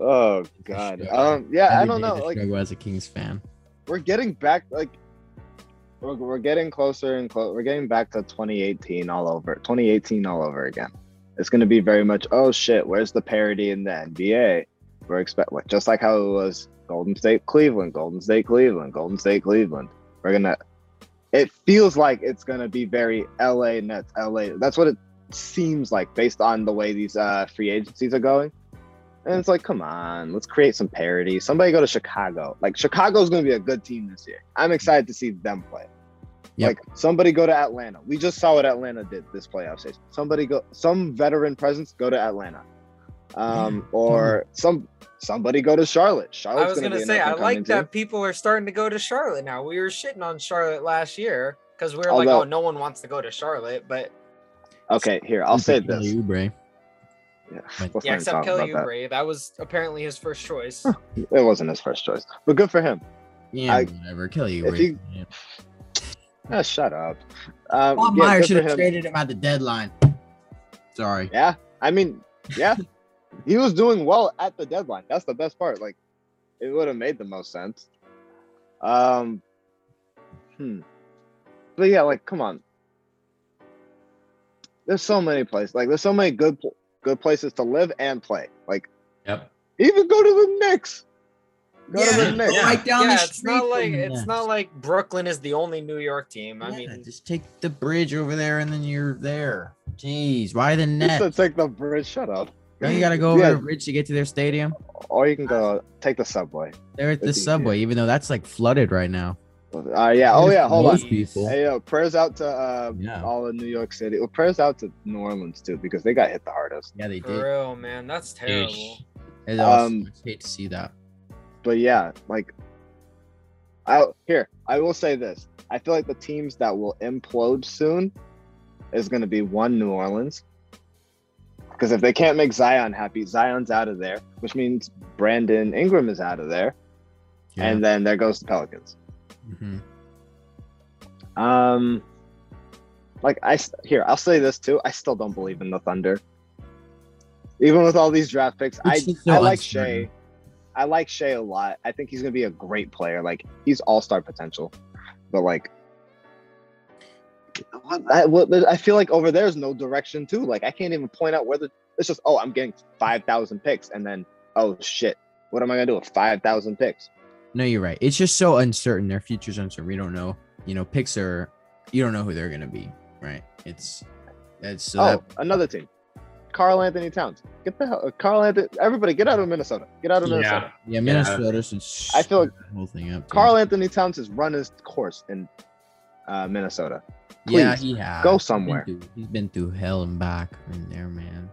Oh God. Um. Yeah. I don't know. to Like struggle as a Kings fan. we're getting back. Like we're, we're getting closer and close. We're getting back to 2018 all over. 2018 all over again. It's gonna be very much. Oh shit. Where's the parity in the NBA? We're expect like just like how it was Golden State, Cleveland, Golden State, Cleveland, Golden State, Cleveland. We're gonna. It feels like it's gonna be very LA Nets, LA. That's what it seems like based on the way these uh, free agencies are going. And it's like, come on, let's create some parity. Somebody go to Chicago. Like Chicago's going to be a good team this year. I'm excited to see them play. Yep. Like somebody go to Atlanta. We just saw what Atlanta did this playoff season. Somebody go, some veteran presence go to Atlanta, um, or some somebody go to Charlotte. I was gonna, gonna say I like that team. people are starting to go to Charlotte now. We were shitting on Charlotte last year because we were like, oh, no one wants to go to Charlotte, but Okay, here I'll say Kelly this. Oubre. Yeah, But- yeah, except talk Kelly about Oubre, that. was apparently his first choice. that. It wasn't his first choice, but good for him. Yeah, I- whatever. Kelly if Oubre. you- yeah. Ah, shut up. Um, Bob yeah, Meyer should have him. traded him at the deadline. Sorry. Yeah, I mean, yeah, he was doing well at the deadline. That's the best part. Like, it would have made the most sense. Um, hmm. But yeah, like, come on. There's so many places. Like, there's so many good, good places to live and play. Like, Yep. even go to the Knicks. Go to Yeah, the Knicks. yeah. right down yeah, the it's not like it's the not like Brooklyn is the only New York team. I Yeah, mean, just take the bridge over there and then you're there. Jeez, why the You net? said take the bridge. Shut up. Don't you gotta go over Yeah. the bridge to get to their stadium? Or you can go take the subway. They're at the That's easy. subway, even though that's like flooded right now. Uh, yeah. Oh yeah. Hold on. People. Hey, yo, prayers out to uh, Yeah. all of New York City. Well, prayers out to New Orleans too because they got hit the hardest. Yeah, they for did. real, man, that's terrible. It also, Um, I hate to see that. But yeah, like, I here I will say this: I feel like the teams that will implode soon is going to be one New Orleans. Because if they can't make Zion happy, Zion's out of there, which means Brandon Ingram is out of there, and then there goes the Pelicans. Mhm. Um, like I here, I'll say this too. I still don't believe in the Thunder, even with all these draft picks. I It's just so I like uncertain. Shea. I like Shea a lot. I think he's gonna be a great player. Like he's all star potential, but like. I, I feel like over there's no direction too. Like I can't even point out where the. It's just oh I'm getting five thousand picks and then oh shit what am I gonna do with five thousand picks? No, you're right. It's just so uncertain. Their future's uncertain. We don't know. You know, picks are. You don't know who they're gonna be, right? It's. It's so oh, that- another team. Karl Anthony Towns. Get the hell, Karl Anthony. Everybody, get out of Minnesota. Get out of Minnesota. yeah, yeah Minnesota should. I feel like the whole thing up. dude. Karl Anthony Towns has run his course in uh, Minnesota. Yeah, he has. go He's been somewhere. through- He's been through hell and back in there, man.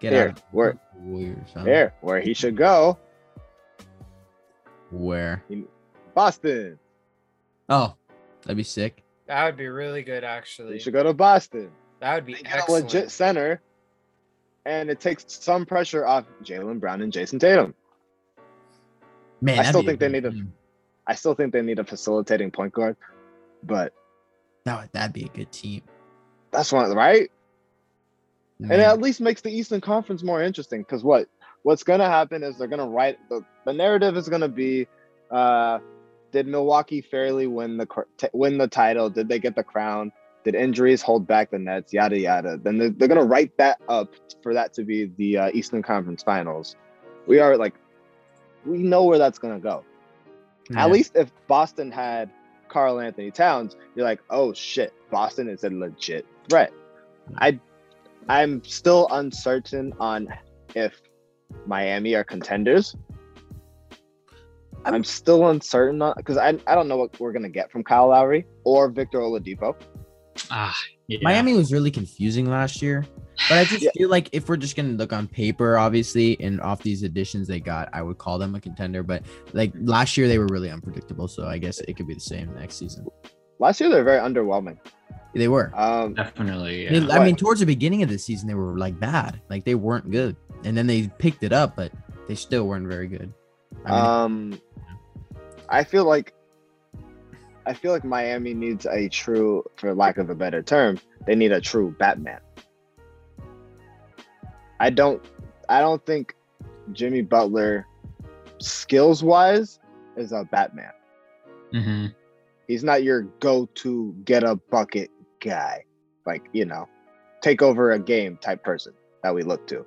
Get Here, out. where- of the Warriors. huh? Here, where he should go, Where? Boston. Oh, that'd be sick. That would be really good, actually. He should go to Boston. That would be They get a legit center, and it takes some pressure off Jaylen Brown and Jayson Tatum. Man, I still think they need a- team. I still think they need a facilitating point guard, but That would that'd be a good team. that's one right. and it at least makes the Eastern Conference more interesting. Because what what's gonna happen is they're gonna write the, the narrative is gonna be, uh, did Milwaukee fairly win the t- win the title? Did they get the crown? Did injuries hold back the Nets? Yada yada. Then they're, they're gonna write that up for that to be the uh, Eastern Conference Finals. We are like, we know where that's gonna go. yeah. At least if Boston had Karl Anthony Towns, you're like, oh shit, Boston is a legit threat. I I'm still uncertain on if Miami are contenders. I'm still uncertain on because I, I don't know what we're gonna get from Kyle Lowry or Victor Oladipo. Ah, yeah. Miami was really confusing last year, but I just Yeah. feel like if we're just gonna look on paper, obviously, and off these additions they got, I would call them a contender. But like last year, they were really unpredictable, so I guess it could be the same next season. Last year they're very underwhelming. They were. Um, definitely. They- Yeah. I mean, towards the beginning of the season, they were like bad, like they weren't good, and then they picked it up, but they still weren't very good. I mean, um, I feel like I feel like Miami needs a true, for lack of a better term, they need a true Batman. I don't, I don't think Jimmy Butler, skills wise, is a Batman. hmm He's not your go-to get a bucket guy, like you know, take over a game type person that we look to.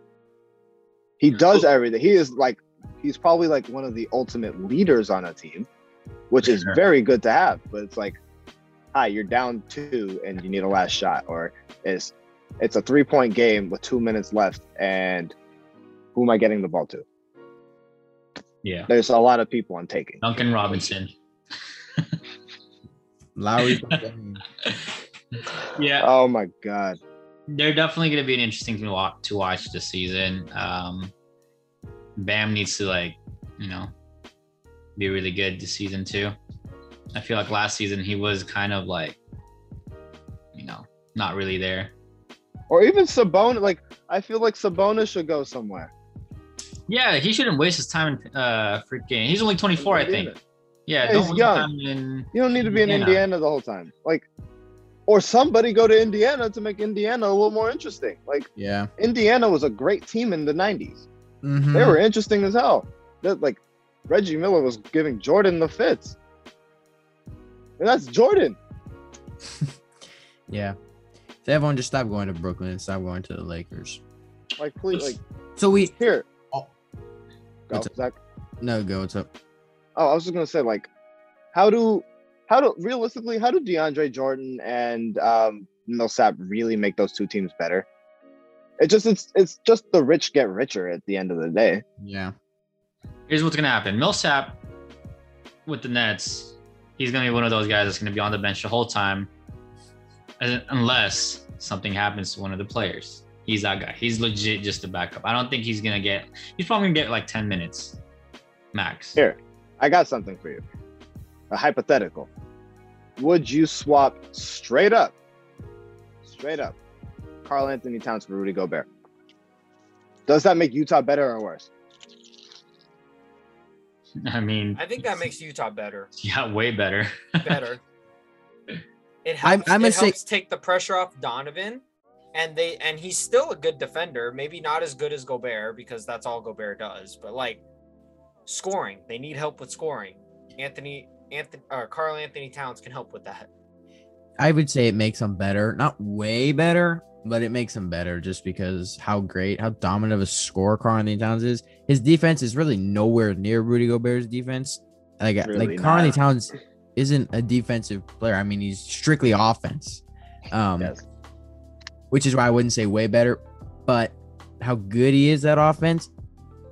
He does everything. He is like he's probably like one of the ultimate leaders on a team, which is Sure. very good to have. But it's like, hi, you're down two and you need a last shot, or it's it's a three point game with two minutes left, and who am I getting the ball to? Yeah. There's a lot of people I'm taking. Duncan Robinson. Lowry. Yeah. Oh my god. they're definitely going to be an interesting to watch, to watch this season. Um, Bam needs to like, you know, be really good this season too. I feel like last season he was kind of like, you know, not really there. Or even Sabonis, like I feel like Sabonis should go somewhere. Yeah, he shouldn't waste his time in uh freaking. He's only 24, I think. Yeah, Yeah, don't he's young. time in. You don't need to be in Indiana. Indiana the whole time. Like, or somebody go to Indiana to make Indiana a little more interesting. Like, yeah, Indiana was a great team in the 90s. Mhm. They were interesting as hell. That like Reggie Miller was giving Jordan the fits. And that's Jordan. yeah. So everyone just stop going to Brooklyn and stop going to the Lakers. Like please like So we here. Oh. Go, Zach. no go. What's up? Oh, I was just gonna say, like, how do how do realistically how do DeAndre Jordan and um Millsap really make those two teams better? It just it's it's just the rich get richer at the end of the day. Yeah. Here's what's gonna happen. Millsap with the Nets, he's gonna be one of those guys that's gonna be on the bench the whole time, Uh, unless something happens to one of the players. He's that guy. He's legit just a backup. I don't think he's gonna get. He's probably gonna get like ten minutes, max. Here, I got something for you. A hypothetical. Would you swap straight up, straight up, Karl Anthony Towns for Rudy Gobert? Does that make Utah better or worse? I mean, I think that makes Utah better. yeah, way better. Better. It I'm- helps, I'm it gonna say- take the pressure off Donovan. And they and he's still a good defender, maybe not as good as Gobert because that's all Gobert does, but like scoring, they need help with scoring. Anthony Anthony or Karl Anthony Towns can help with that. I would say it makes them better. Not way better, but it makes them better just because how great, how dominant of a scorer Karl Anthony Towns is. His defense is really nowhere near Rudy Gobert's defense. Like, Really like Karl Anthony. Towns isn't a defensive player. I mean, he's strictly offense. Um, Yes. which is why I wouldn't say way better, but how good he is at offense,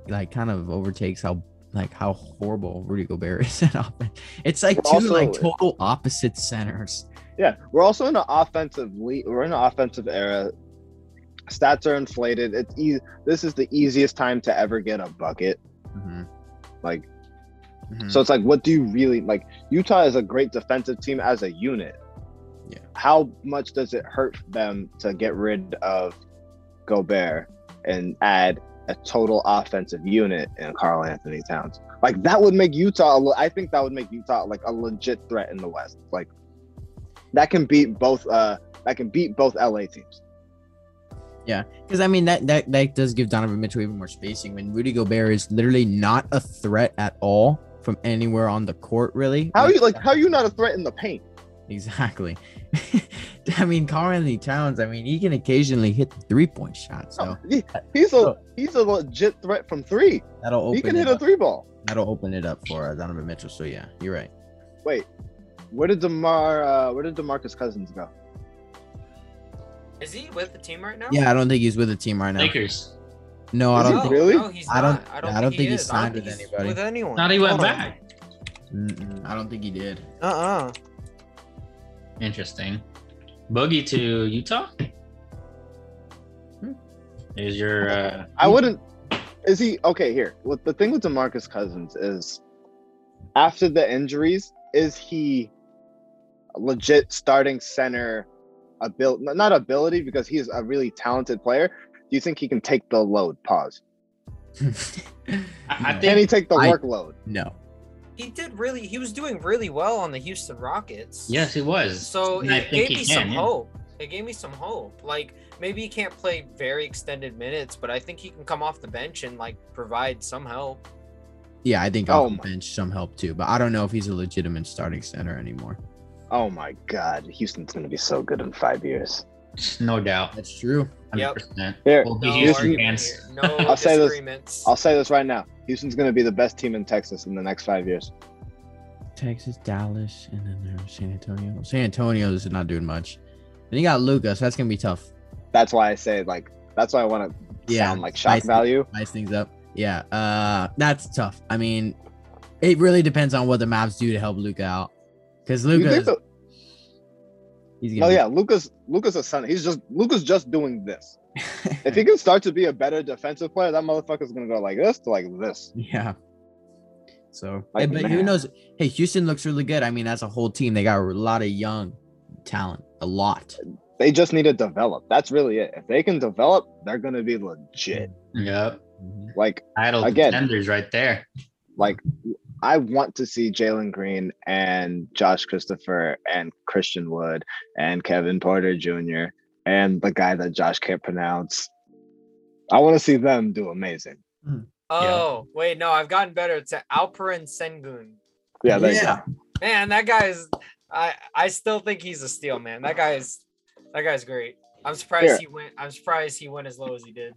like kind of overtakes how like how horrible Rudy Gobert is at offense. It's like We're two like total opposite centers. Yeah, we're also in an offensive le- we're in an offensive era. Stats are inflated. It's easy. This is the easiest time to ever get a bucket. Mhm. Like, Mhm. so it's like, what do you really like? Utah is a great defensive team as a unit. Yeah. How much does it hurt them to get rid of Gobert and add a total offensive unit in Karl Anthony Towns? Like that would make Utah. a le- I think that would make Utah like a legit threat in the West. Like that can beat both. Uh, that can beat both LA teams. Yeah, because I mean that that that does give Donovan Mitchell even more spacing when Rudy Gobert is literally not a threat at all from anywhere on the court. Really, How are you like? How are you not a threat in the paint? exactly? I mean, Karl Anthony Towns. I mean, he can occasionally hit the three point shot, so he- he's a he's a legit threat from three. that'll open. He can it hit a up. three ball. That'll open it up for uh, Donovan Mitchell. So yeah, you're right. Wait, where did Demar? Uh, where did Demarcus Cousins go? Is he with the team right now? Yeah, I don't think he's with the team right now. Lakers. No, I don't. he think, really? No, he's I don't- I don't, I don't think he he's is. I don't signed with he's anybody. With anyone. Not he went Hold back. Mm-mm, I don't think he did. Uh-uh. Interesting. Boogie to Utah. Hmm. Is your uh, I wouldn't. Is he okay? Here, what the thing with Demarcus Cousins is, after the injuries, is he legit starting center? Ability, not ability, because he's a really talented player. Do you think he can take the load? Pause. I, I No. Can he take the I- workload? no. He did really. He was doing really well on the Houston Rockets. yes, he was. So And I it think gave he me can, some yeah. hope. It gave me some hope. Like maybe he can't play very extended minutes, but I think he can come off the bench and like provide some help. Yeah, I think Oh off the bench some help too, but I don't know if he's a legitimate starting center anymore. Oh my God, Houston's gonna be so good in five years. No doubt. That's true. Yep. 100%. Here, We'll be No Houston argument here. No I'll say this- I'll say this right now: Houston's gonna be the best team in Texas in the next five years. Texas, Dallas, and then there's San Antonio. San Antonio is not doing much. Then you got Lucas. That's gonna be tough. That's why I say like. That's why I want to Yeah, sound like shock spice it. value. nice things up. Yeah, uh, that's tough. I mean, it really depends on what the Mavs do to help Luka out. Because You Luca, so? he's Oh gonna. yeah, Lucas. Lucas a son. He's just Lucas just doing this. If he can start to be a better defensive player, that motherfucker's gonna go like this to like this. yeah. So, Like, hey, but who knows? Hey, Houston looks really good. I mean, as a whole team, they got a lot of young talent. A lot. They just need to develop. That's really it. If they can develop, they're gonna be legit. Yep. Mhm. Like Title Again. contenders right there. like I want to see Jalen Green and Josh Christopher and Christian Wood and Kevin Porter Jr. and the guy that Josh can't pronounce. I want to see them do amazing. Hmm. Oh wait, no, I've gotten better. It's Alperen Sengun. Yeah, there you go. yeah. Man, that guy is. I I still think he's a steal, man. That guy's that guy's great. I'm surprised Here. he went. I'm surprised he went as low as he did.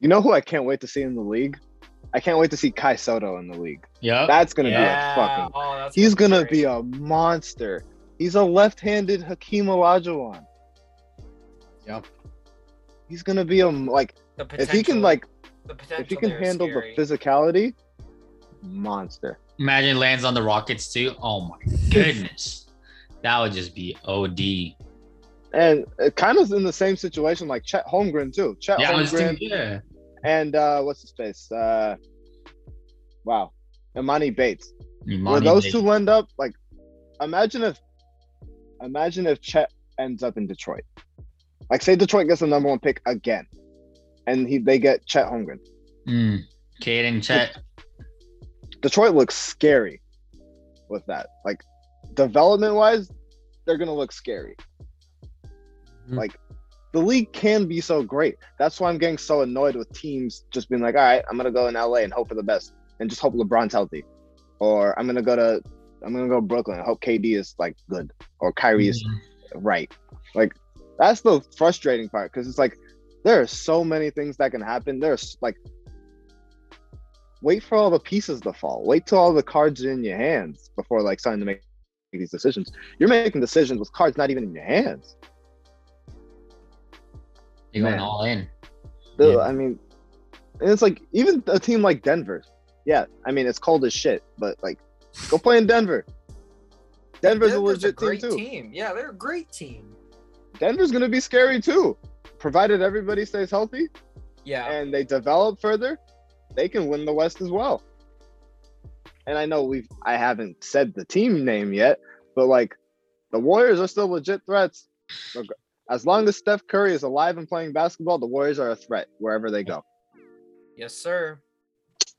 You know who I can't wait to see in the league? I can't wait to see Kai Sotto in the league. Yeah, That's gonna Yeah. be a fucking. Oh, He's gonna great. be a monster. He's a left-handed Hakeem Olajuwon. Yep. He's gonna be a like the if he can like the if he can handle scary. the physicality, monster. Imagine lands on the Rockets too. Oh my goodness. that would just be OD. And it kind of in the same situation like Chet Holmgren too. Chet Yeah, Holmgren thinking, yeah. And uh what's his face? Uh wow. Emoni Bates. Where Emoni those Bates. two end up, like imagine if imagine if Chet ends up in Detroit. Like say Detroit gets the number one pick again. And he they get Chet Holmgren. Mm. Caden Chet. Detroit looks scary with that. Like development wise, they're gonna look scary. Mhm. Like the league can be so great. That's why I'm getting so annoyed with teams just being like, all right, I'm gonna go in LA and hope for the best and just hope LeBron's healthy. Or I'm gonna go to I'm gonna go to Brooklyn and hope KD is like good or Kyrie is Mm. right. Like that's the frustrating part because it's like there are so many things that can happen. There's like wait for all the pieces to fall. Wait till all the cards are in your hands before like starting to make these decisions. You're making decisions with cards not even in your hands. You're going Man. all in. The- Yeah. I mean, and it's like even a team like Denver. Yeah, I mean it's cold as shit, but like go play in Denver. Denver's, a Denver's legit great team too. team. Yeah, they're a great team. Denver's gonna be scary too, provided everybody stays healthy. Yeah. and they develop further, they can win the West as well. And I know we've I haven't said the team name yet, but like the Warriors are still legit threats. Reg- As long as Steph Curry is alive and playing basketball, the Warriors are a threat wherever they go. yes, sir.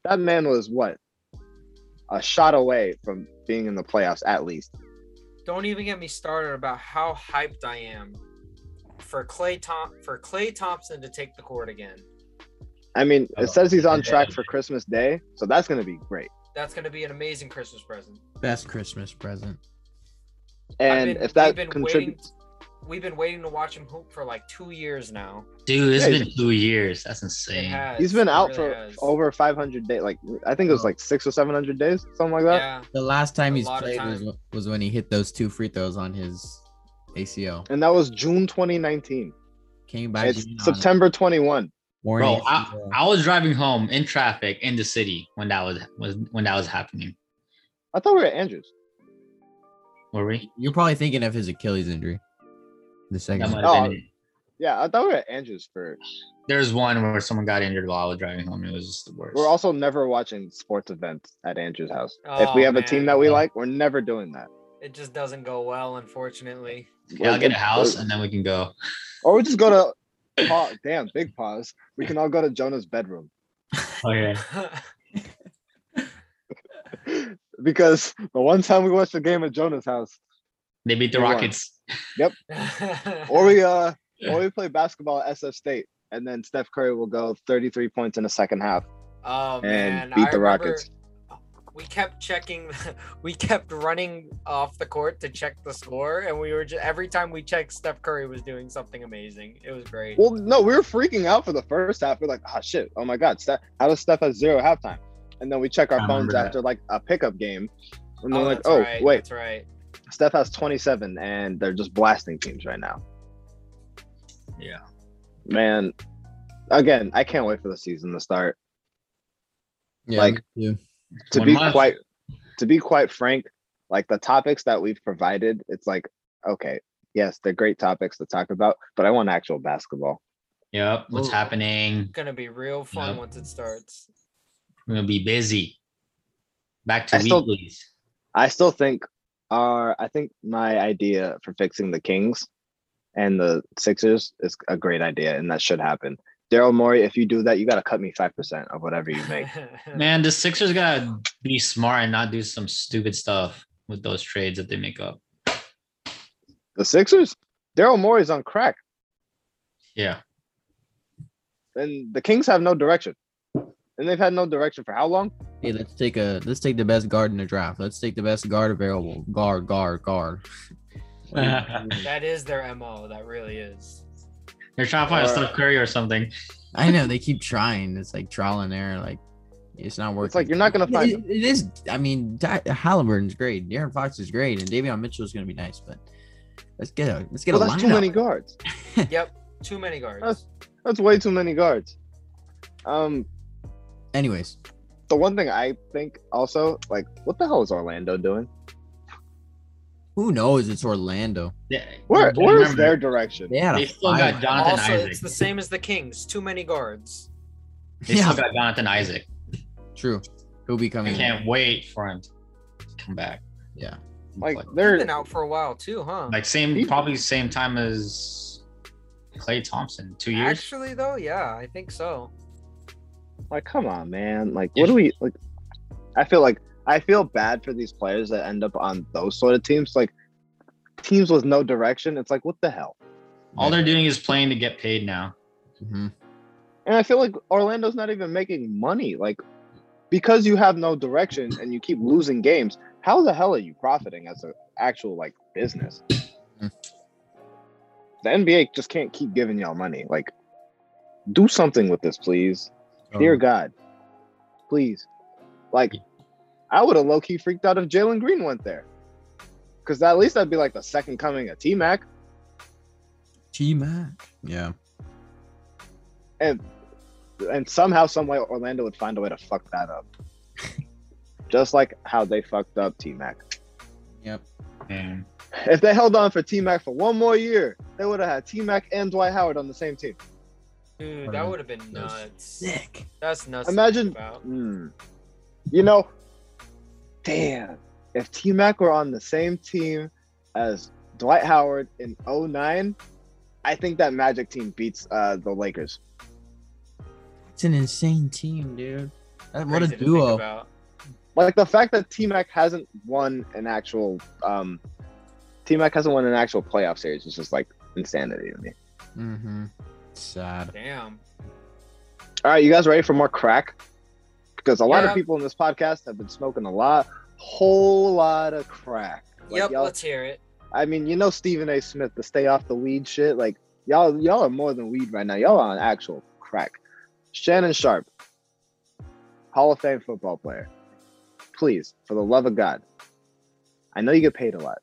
That man was what? A shot away from being in the playoffs at least. Don't even get me started about how hyped I am for Klay Tom for Klay Thompson to take the court again. I mean, Oh, it says he's on track for Christmas Day, so that's gonna be great. That's gonna be an amazing Christmas present. Best Christmas present. And been- if that contributes, waiting, we've been waiting to watch him hoop for like two years now. Dude, it's Yeah, been two years. That's insane. has. he's been out really for has. over 500 days. Like I think it was Oh. like six or 700 days, something like that. Yeah, The last time A he's played was, time. was when he hit those two free throws on his ACL. and that was June 2019. Came back It's September 21. worn Bro, I, I was driving home in traffic in the city when that was, was when that was happening. I thought we were at Andrews. Were we? You're probably thinking of his Achilles injury. The second. might one. Oh. Yeah, I thought we were at Andrews for. There's one where someone got injured while I was driving home. It was just the worst. We're also never watching sports events at Andrews' house. if oh, we Oh, have a team that we like, we're never doing that. it just doesn't go well, unfortunately. yeah, I'll get a house and then we can go. or we just go to. Pa- damn, big pause. We can all go to Jonah's bedroom Oh yeah. because the one time we watched the game at Jonah's house, They beat the We won. Rockets. or we uh, or we play basketball at SF State, and then Steph Curry will go 33 points in the second half oh and man, beat I the Rockets. We kept checking. We kept running off the court to check the score, and we were just every time we checked, Steph Curry was doing something amazing. It was great. Well, no, we were freaking out for the first half. We're like, oh shit, oh my god, Steph, how does Steph have zero halftime? And then we check our I phones that. after like a pickup game, and oh, we're like, that's oh right. wait, That's right. Steph has 27, and they're just blasting teams right now. Yeah. Man, again, I can't wait for the season to start. Yeah, like- me too. To be month. quite, to be quite frank, like the topics that we've provided, it's like, okay, yes, they're great topics to talk about, but I want actual basketball. Yep. What's Oh. happening? It's gonna be real fun Yep. once it starts. We're gonna be busy. Back to I still- I still think our I think my idea for fixing the Kings and the Sixers is a great idea, and that should happen. Daryl Morey, if you do that, you got to cut me five percent of whatever you make. Man, the Sixers gotta be smart and not do some stupid stuff with those trades that they make up. the Sixers, Daryl Morey's on crack, Yeah. and the Kings have no direction. And they've had no direction for how long? Hey, let's take a let's take the best guard in the draft. Let's take the best guard available. Guard, guard, guard. That is their mo. That really is. They're trying to find a Or- Steph Curry or something. I know they keep trying. It's like trial and error. Like it's not working. It's like you're not gonna find. It- it is. I mean, Di- Halliburton's great. De'Aaron Fox is great, and Davion Mitchell is gonna be nice. But let's get a let's get Well, a that's lineup. too many guards. Yep. Too many guards. That's that's way too many guards. Um, Anyways, the one thing I think also, like, what the hell is Orlando doing? who knows? It's Orlando. Yeah, Where you where's remember, their direction? They had They still fire. got Jonathan also, Isaac. it's the same as the Kings. Too many guards. They Yeah. still got Jonathan Isaac. True. He'll be coming. I coming. can't wait for him to come back. Yeah. Like like, they're been out for a while too, huh? like same, probably same time as Klay Thompson. Two years. Actually, though, yeah, I think so. Like, come on, man. Like, what do we like? I feel like I feel bad for these players that end up on those sort of teams. Like teams with no direction. It's like, what the hell? All they're doing is playing to get paid now. hmm And I feel like Orlando's not even making money. Like, because you have no direction and you keep losing games, how the hell are you profiting as an actual like business? Mm. The NBA just can't keep giving y'all money. Like, do something with this, please. Dear uh-huh. God, please. Like, I would have low key freaked out if Jalen Green went there. Because at least that'd be like the second coming of T Mac. T Mac. Yeah. and and somehow, some way, Orlando would find a way to fuck that up. Just like how they fucked up T Mac. Yep. And If they held on for T Mac for one more year, they would have had T Mac and Dwight Howard on the same team. Dude, that would have been nuts. Sick. That's nuts. Imagine, think about. hmm. you know, damn, if T Mac were on the same team as Dwight Howard in 09, I think that Magic team beats uh, the Lakers. It's an insane team, dude. That- what a Crazy to think duo. Like the fact that T Mac hasn't won an actual um T Mac hasn't won an actual playoff series is just like insanity to me. Mm-hmm. Sad. Damn. All right, you guys ready for more crack? Because a lot Yeah. of people in this podcast have been smoking a lot, whole lot of crack. Like, yep, y'all- let's hear it. I mean, you know Stephen A. Smith, the stay off the weed shit. Like y'all, y'all are more than weed right now. Y'all are on actual crack. Shannon Sharpe, Hall of Fame football player. Please, for the love of God, I know you get paid a lot.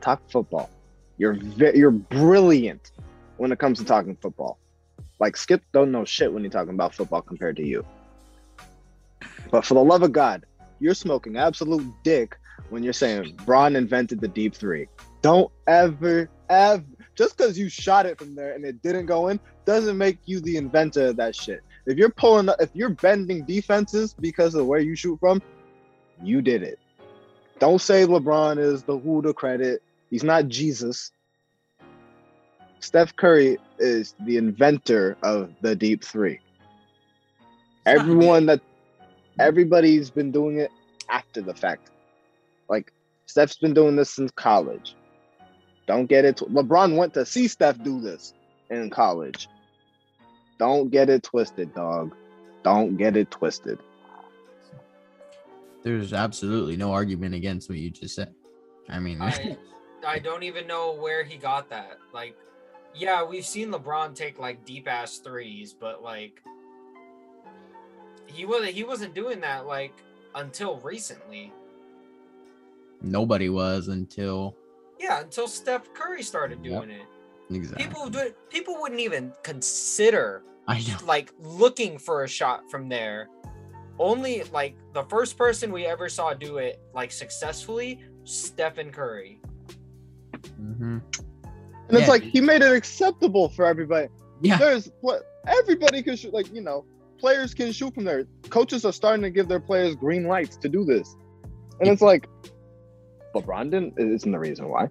Talk football. You're ve- you're brilliant when it comes to talking football. Like Skip don't know shit when you're talking about football compared to you. But for the love of God, you're smoking absolute dick when you're saying Bron invented the deep three. Don't ever, ever, just because you shot it from there and it didn't go in, doesn't make you the inventor of that shit. If you're pulling, if you're bending defenses because of where you shoot from, you did it. Don't say LeBron is the who to credit. He's not Jesus. Steph Curry is the inventor of the deep three. Everyone that, everybody's been doing it after the fact. Like Steph's been doing this since college. Don't get it. tw- LeBron went to see Steph do this in college. Don't get it twisted, dog. Don't get it twisted. There's absolutely no argument against what you just said. I mean, I, I don't even know where he got that. Like, yeah, we've seen LeBron take like deep ass threes, but like, he wasn't he wasn't doing that like until recently. nobody was until Yeah, until Steph Curry started Yep. doing it. exactly. People do it. People wouldn't even consider I know. like looking for a shot from there. Only like the first person we ever saw do it like successfully, Stephen Curry. hmm And it's like he made it acceptable for everybody. Yeah. There's what everybody can shoot. Like you know, players can shoot from there. Coaches are starting to give their players green lights to do this, and it's like LeBron didn't. Isn't the reason why.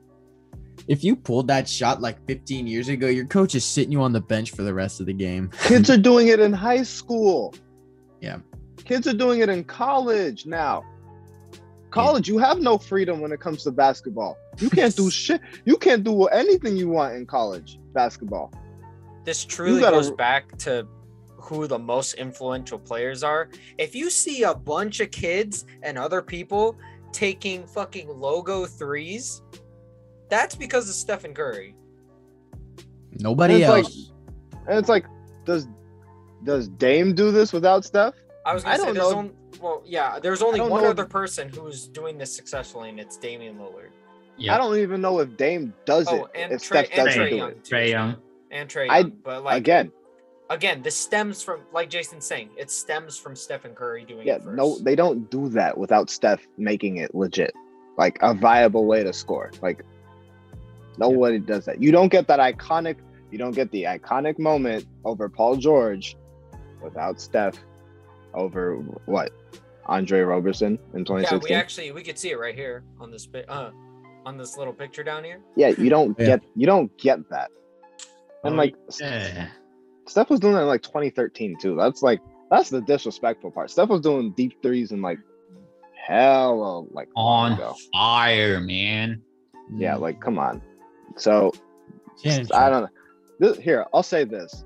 If you pulled that shot like 15 years ago, your coach is sitting you on the bench for the rest of the game. Kids are doing it in high school. Yeah. Kids are doing it in college now. College, you have no freedom when it comes to basketball. You can't do shit. You can't do anything you want in college basketball. This truly gotta- goes back to who the most influential players are. If you see a bunch of kids and other people taking fucking logo threes, that's because of Stephen Curry. Nobody It's like- else. And it's like, does does Dame do this without Steph? I was gonna say don't there's know. only well, yeah, there's only one know- other person who's doing this successfully, and it's Damian Lillard. Yeah. I don't even know if Dame does Oh, it. and if Trae, Steph and doesn't Trae do Young. it. Trae Young. And Trae I- but like Again, again, this stems from like Jason's saying, it stems from Stephen Curry doing yeah, it first. no, they don't do that without Steph making it legit, like a viable way to score. Like nobody does that. You don't get that iconic. You don't get the iconic moment over Paul George without Steph over what Andre Roberson in 2016. yeah, we 2016. actually we could see it right here on this pi- uh on this little picture down here. Yeah, you don't Yeah. get you don't get that. And Oh, like Yeah. Steph was doing that in like 2013 too. That's like that's the disrespectful part. Steph was doing deep threes and like hell like On ago. fire, man. Yeah, like come on. So Shannon I don't know. This, here, I'll say this.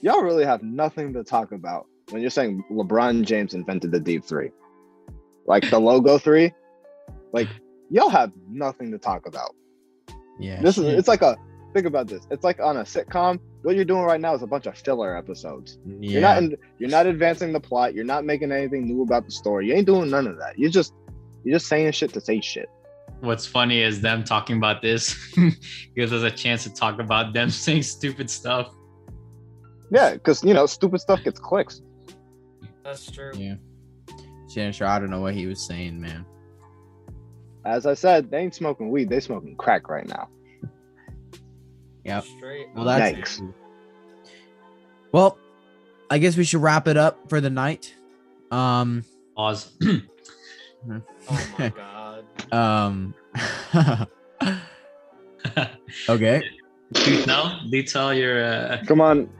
Y'all really have nothing to talk about when you're saying LeBron James invented the deep three. Like the logo three. Like y'all have nothing to talk about. Yeah. This is it's like a think about this. It's like on a sitcom. What you're doing right now is a bunch of filler episodes. yeah. You're not in, you're not advancing the plot. You're not making anything new about the story. You ain't doing none of that. You're just you're just saying shit to say shit. What's funny is them talking about this gives us a chance to talk about them saying stupid stuff. Yeah, because you know, stupid stuff gets clicks. That's true. yeah. Shannon Sharpe, I don't know what he was saying, man. As I said, they ain't smoking weed. They smoking crack right now. Yep. Straight. Well, that's Yikes. Well, I guess we should wrap it up for the night. Um, Pause. Oh my god. um, okay. do tell, do tell your uh, Come on,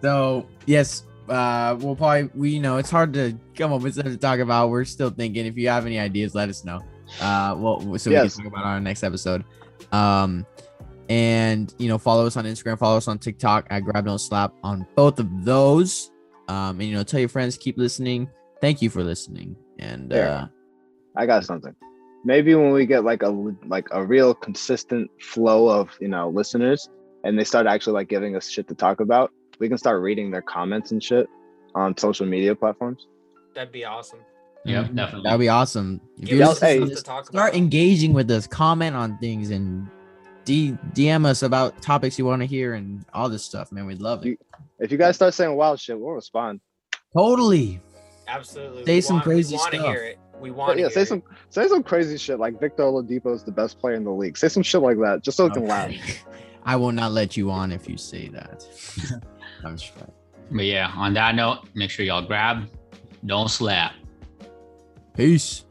So yes, uh, we'll probably we you know it's hard to come up with something to talk about. We're still thinking. If you have any ideas, let us know. Uh, well, so Yes. we can talk about on our next episode. Um, and you know, follow us on Instagram, follow us on TikTok at Grab No Slap on both of those. Um, and you know, tell your friends, keep listening. Thank you for listening. And There. uh, I got something. Maybe when we get like a like a real consistent flow of you know listeners, and they start actually like giving us shit to talk about, we can start reading their comments and shit on social media platforms. That'd be awesome. Yep, mhm, definitely. that'd be awesome. If you're hey, to stuff this, to talk start about. engaging with us, comment on things, and D- DM us about topics you want to hear and all this stuff, man. We'd love it. You- If you guys start saying wild shit, we'll respond. Totally. Absolutely. Say We some want, crazy we want to stuff. hear it. We want yeah, hear say it. some say some crazy shit like Victor Oladipo is the best player in the league. Say some shit like that, just so we can laugh. I will not let you on if you say that. But yeah, on that note, make sure y'all grab, don't slap. Peace.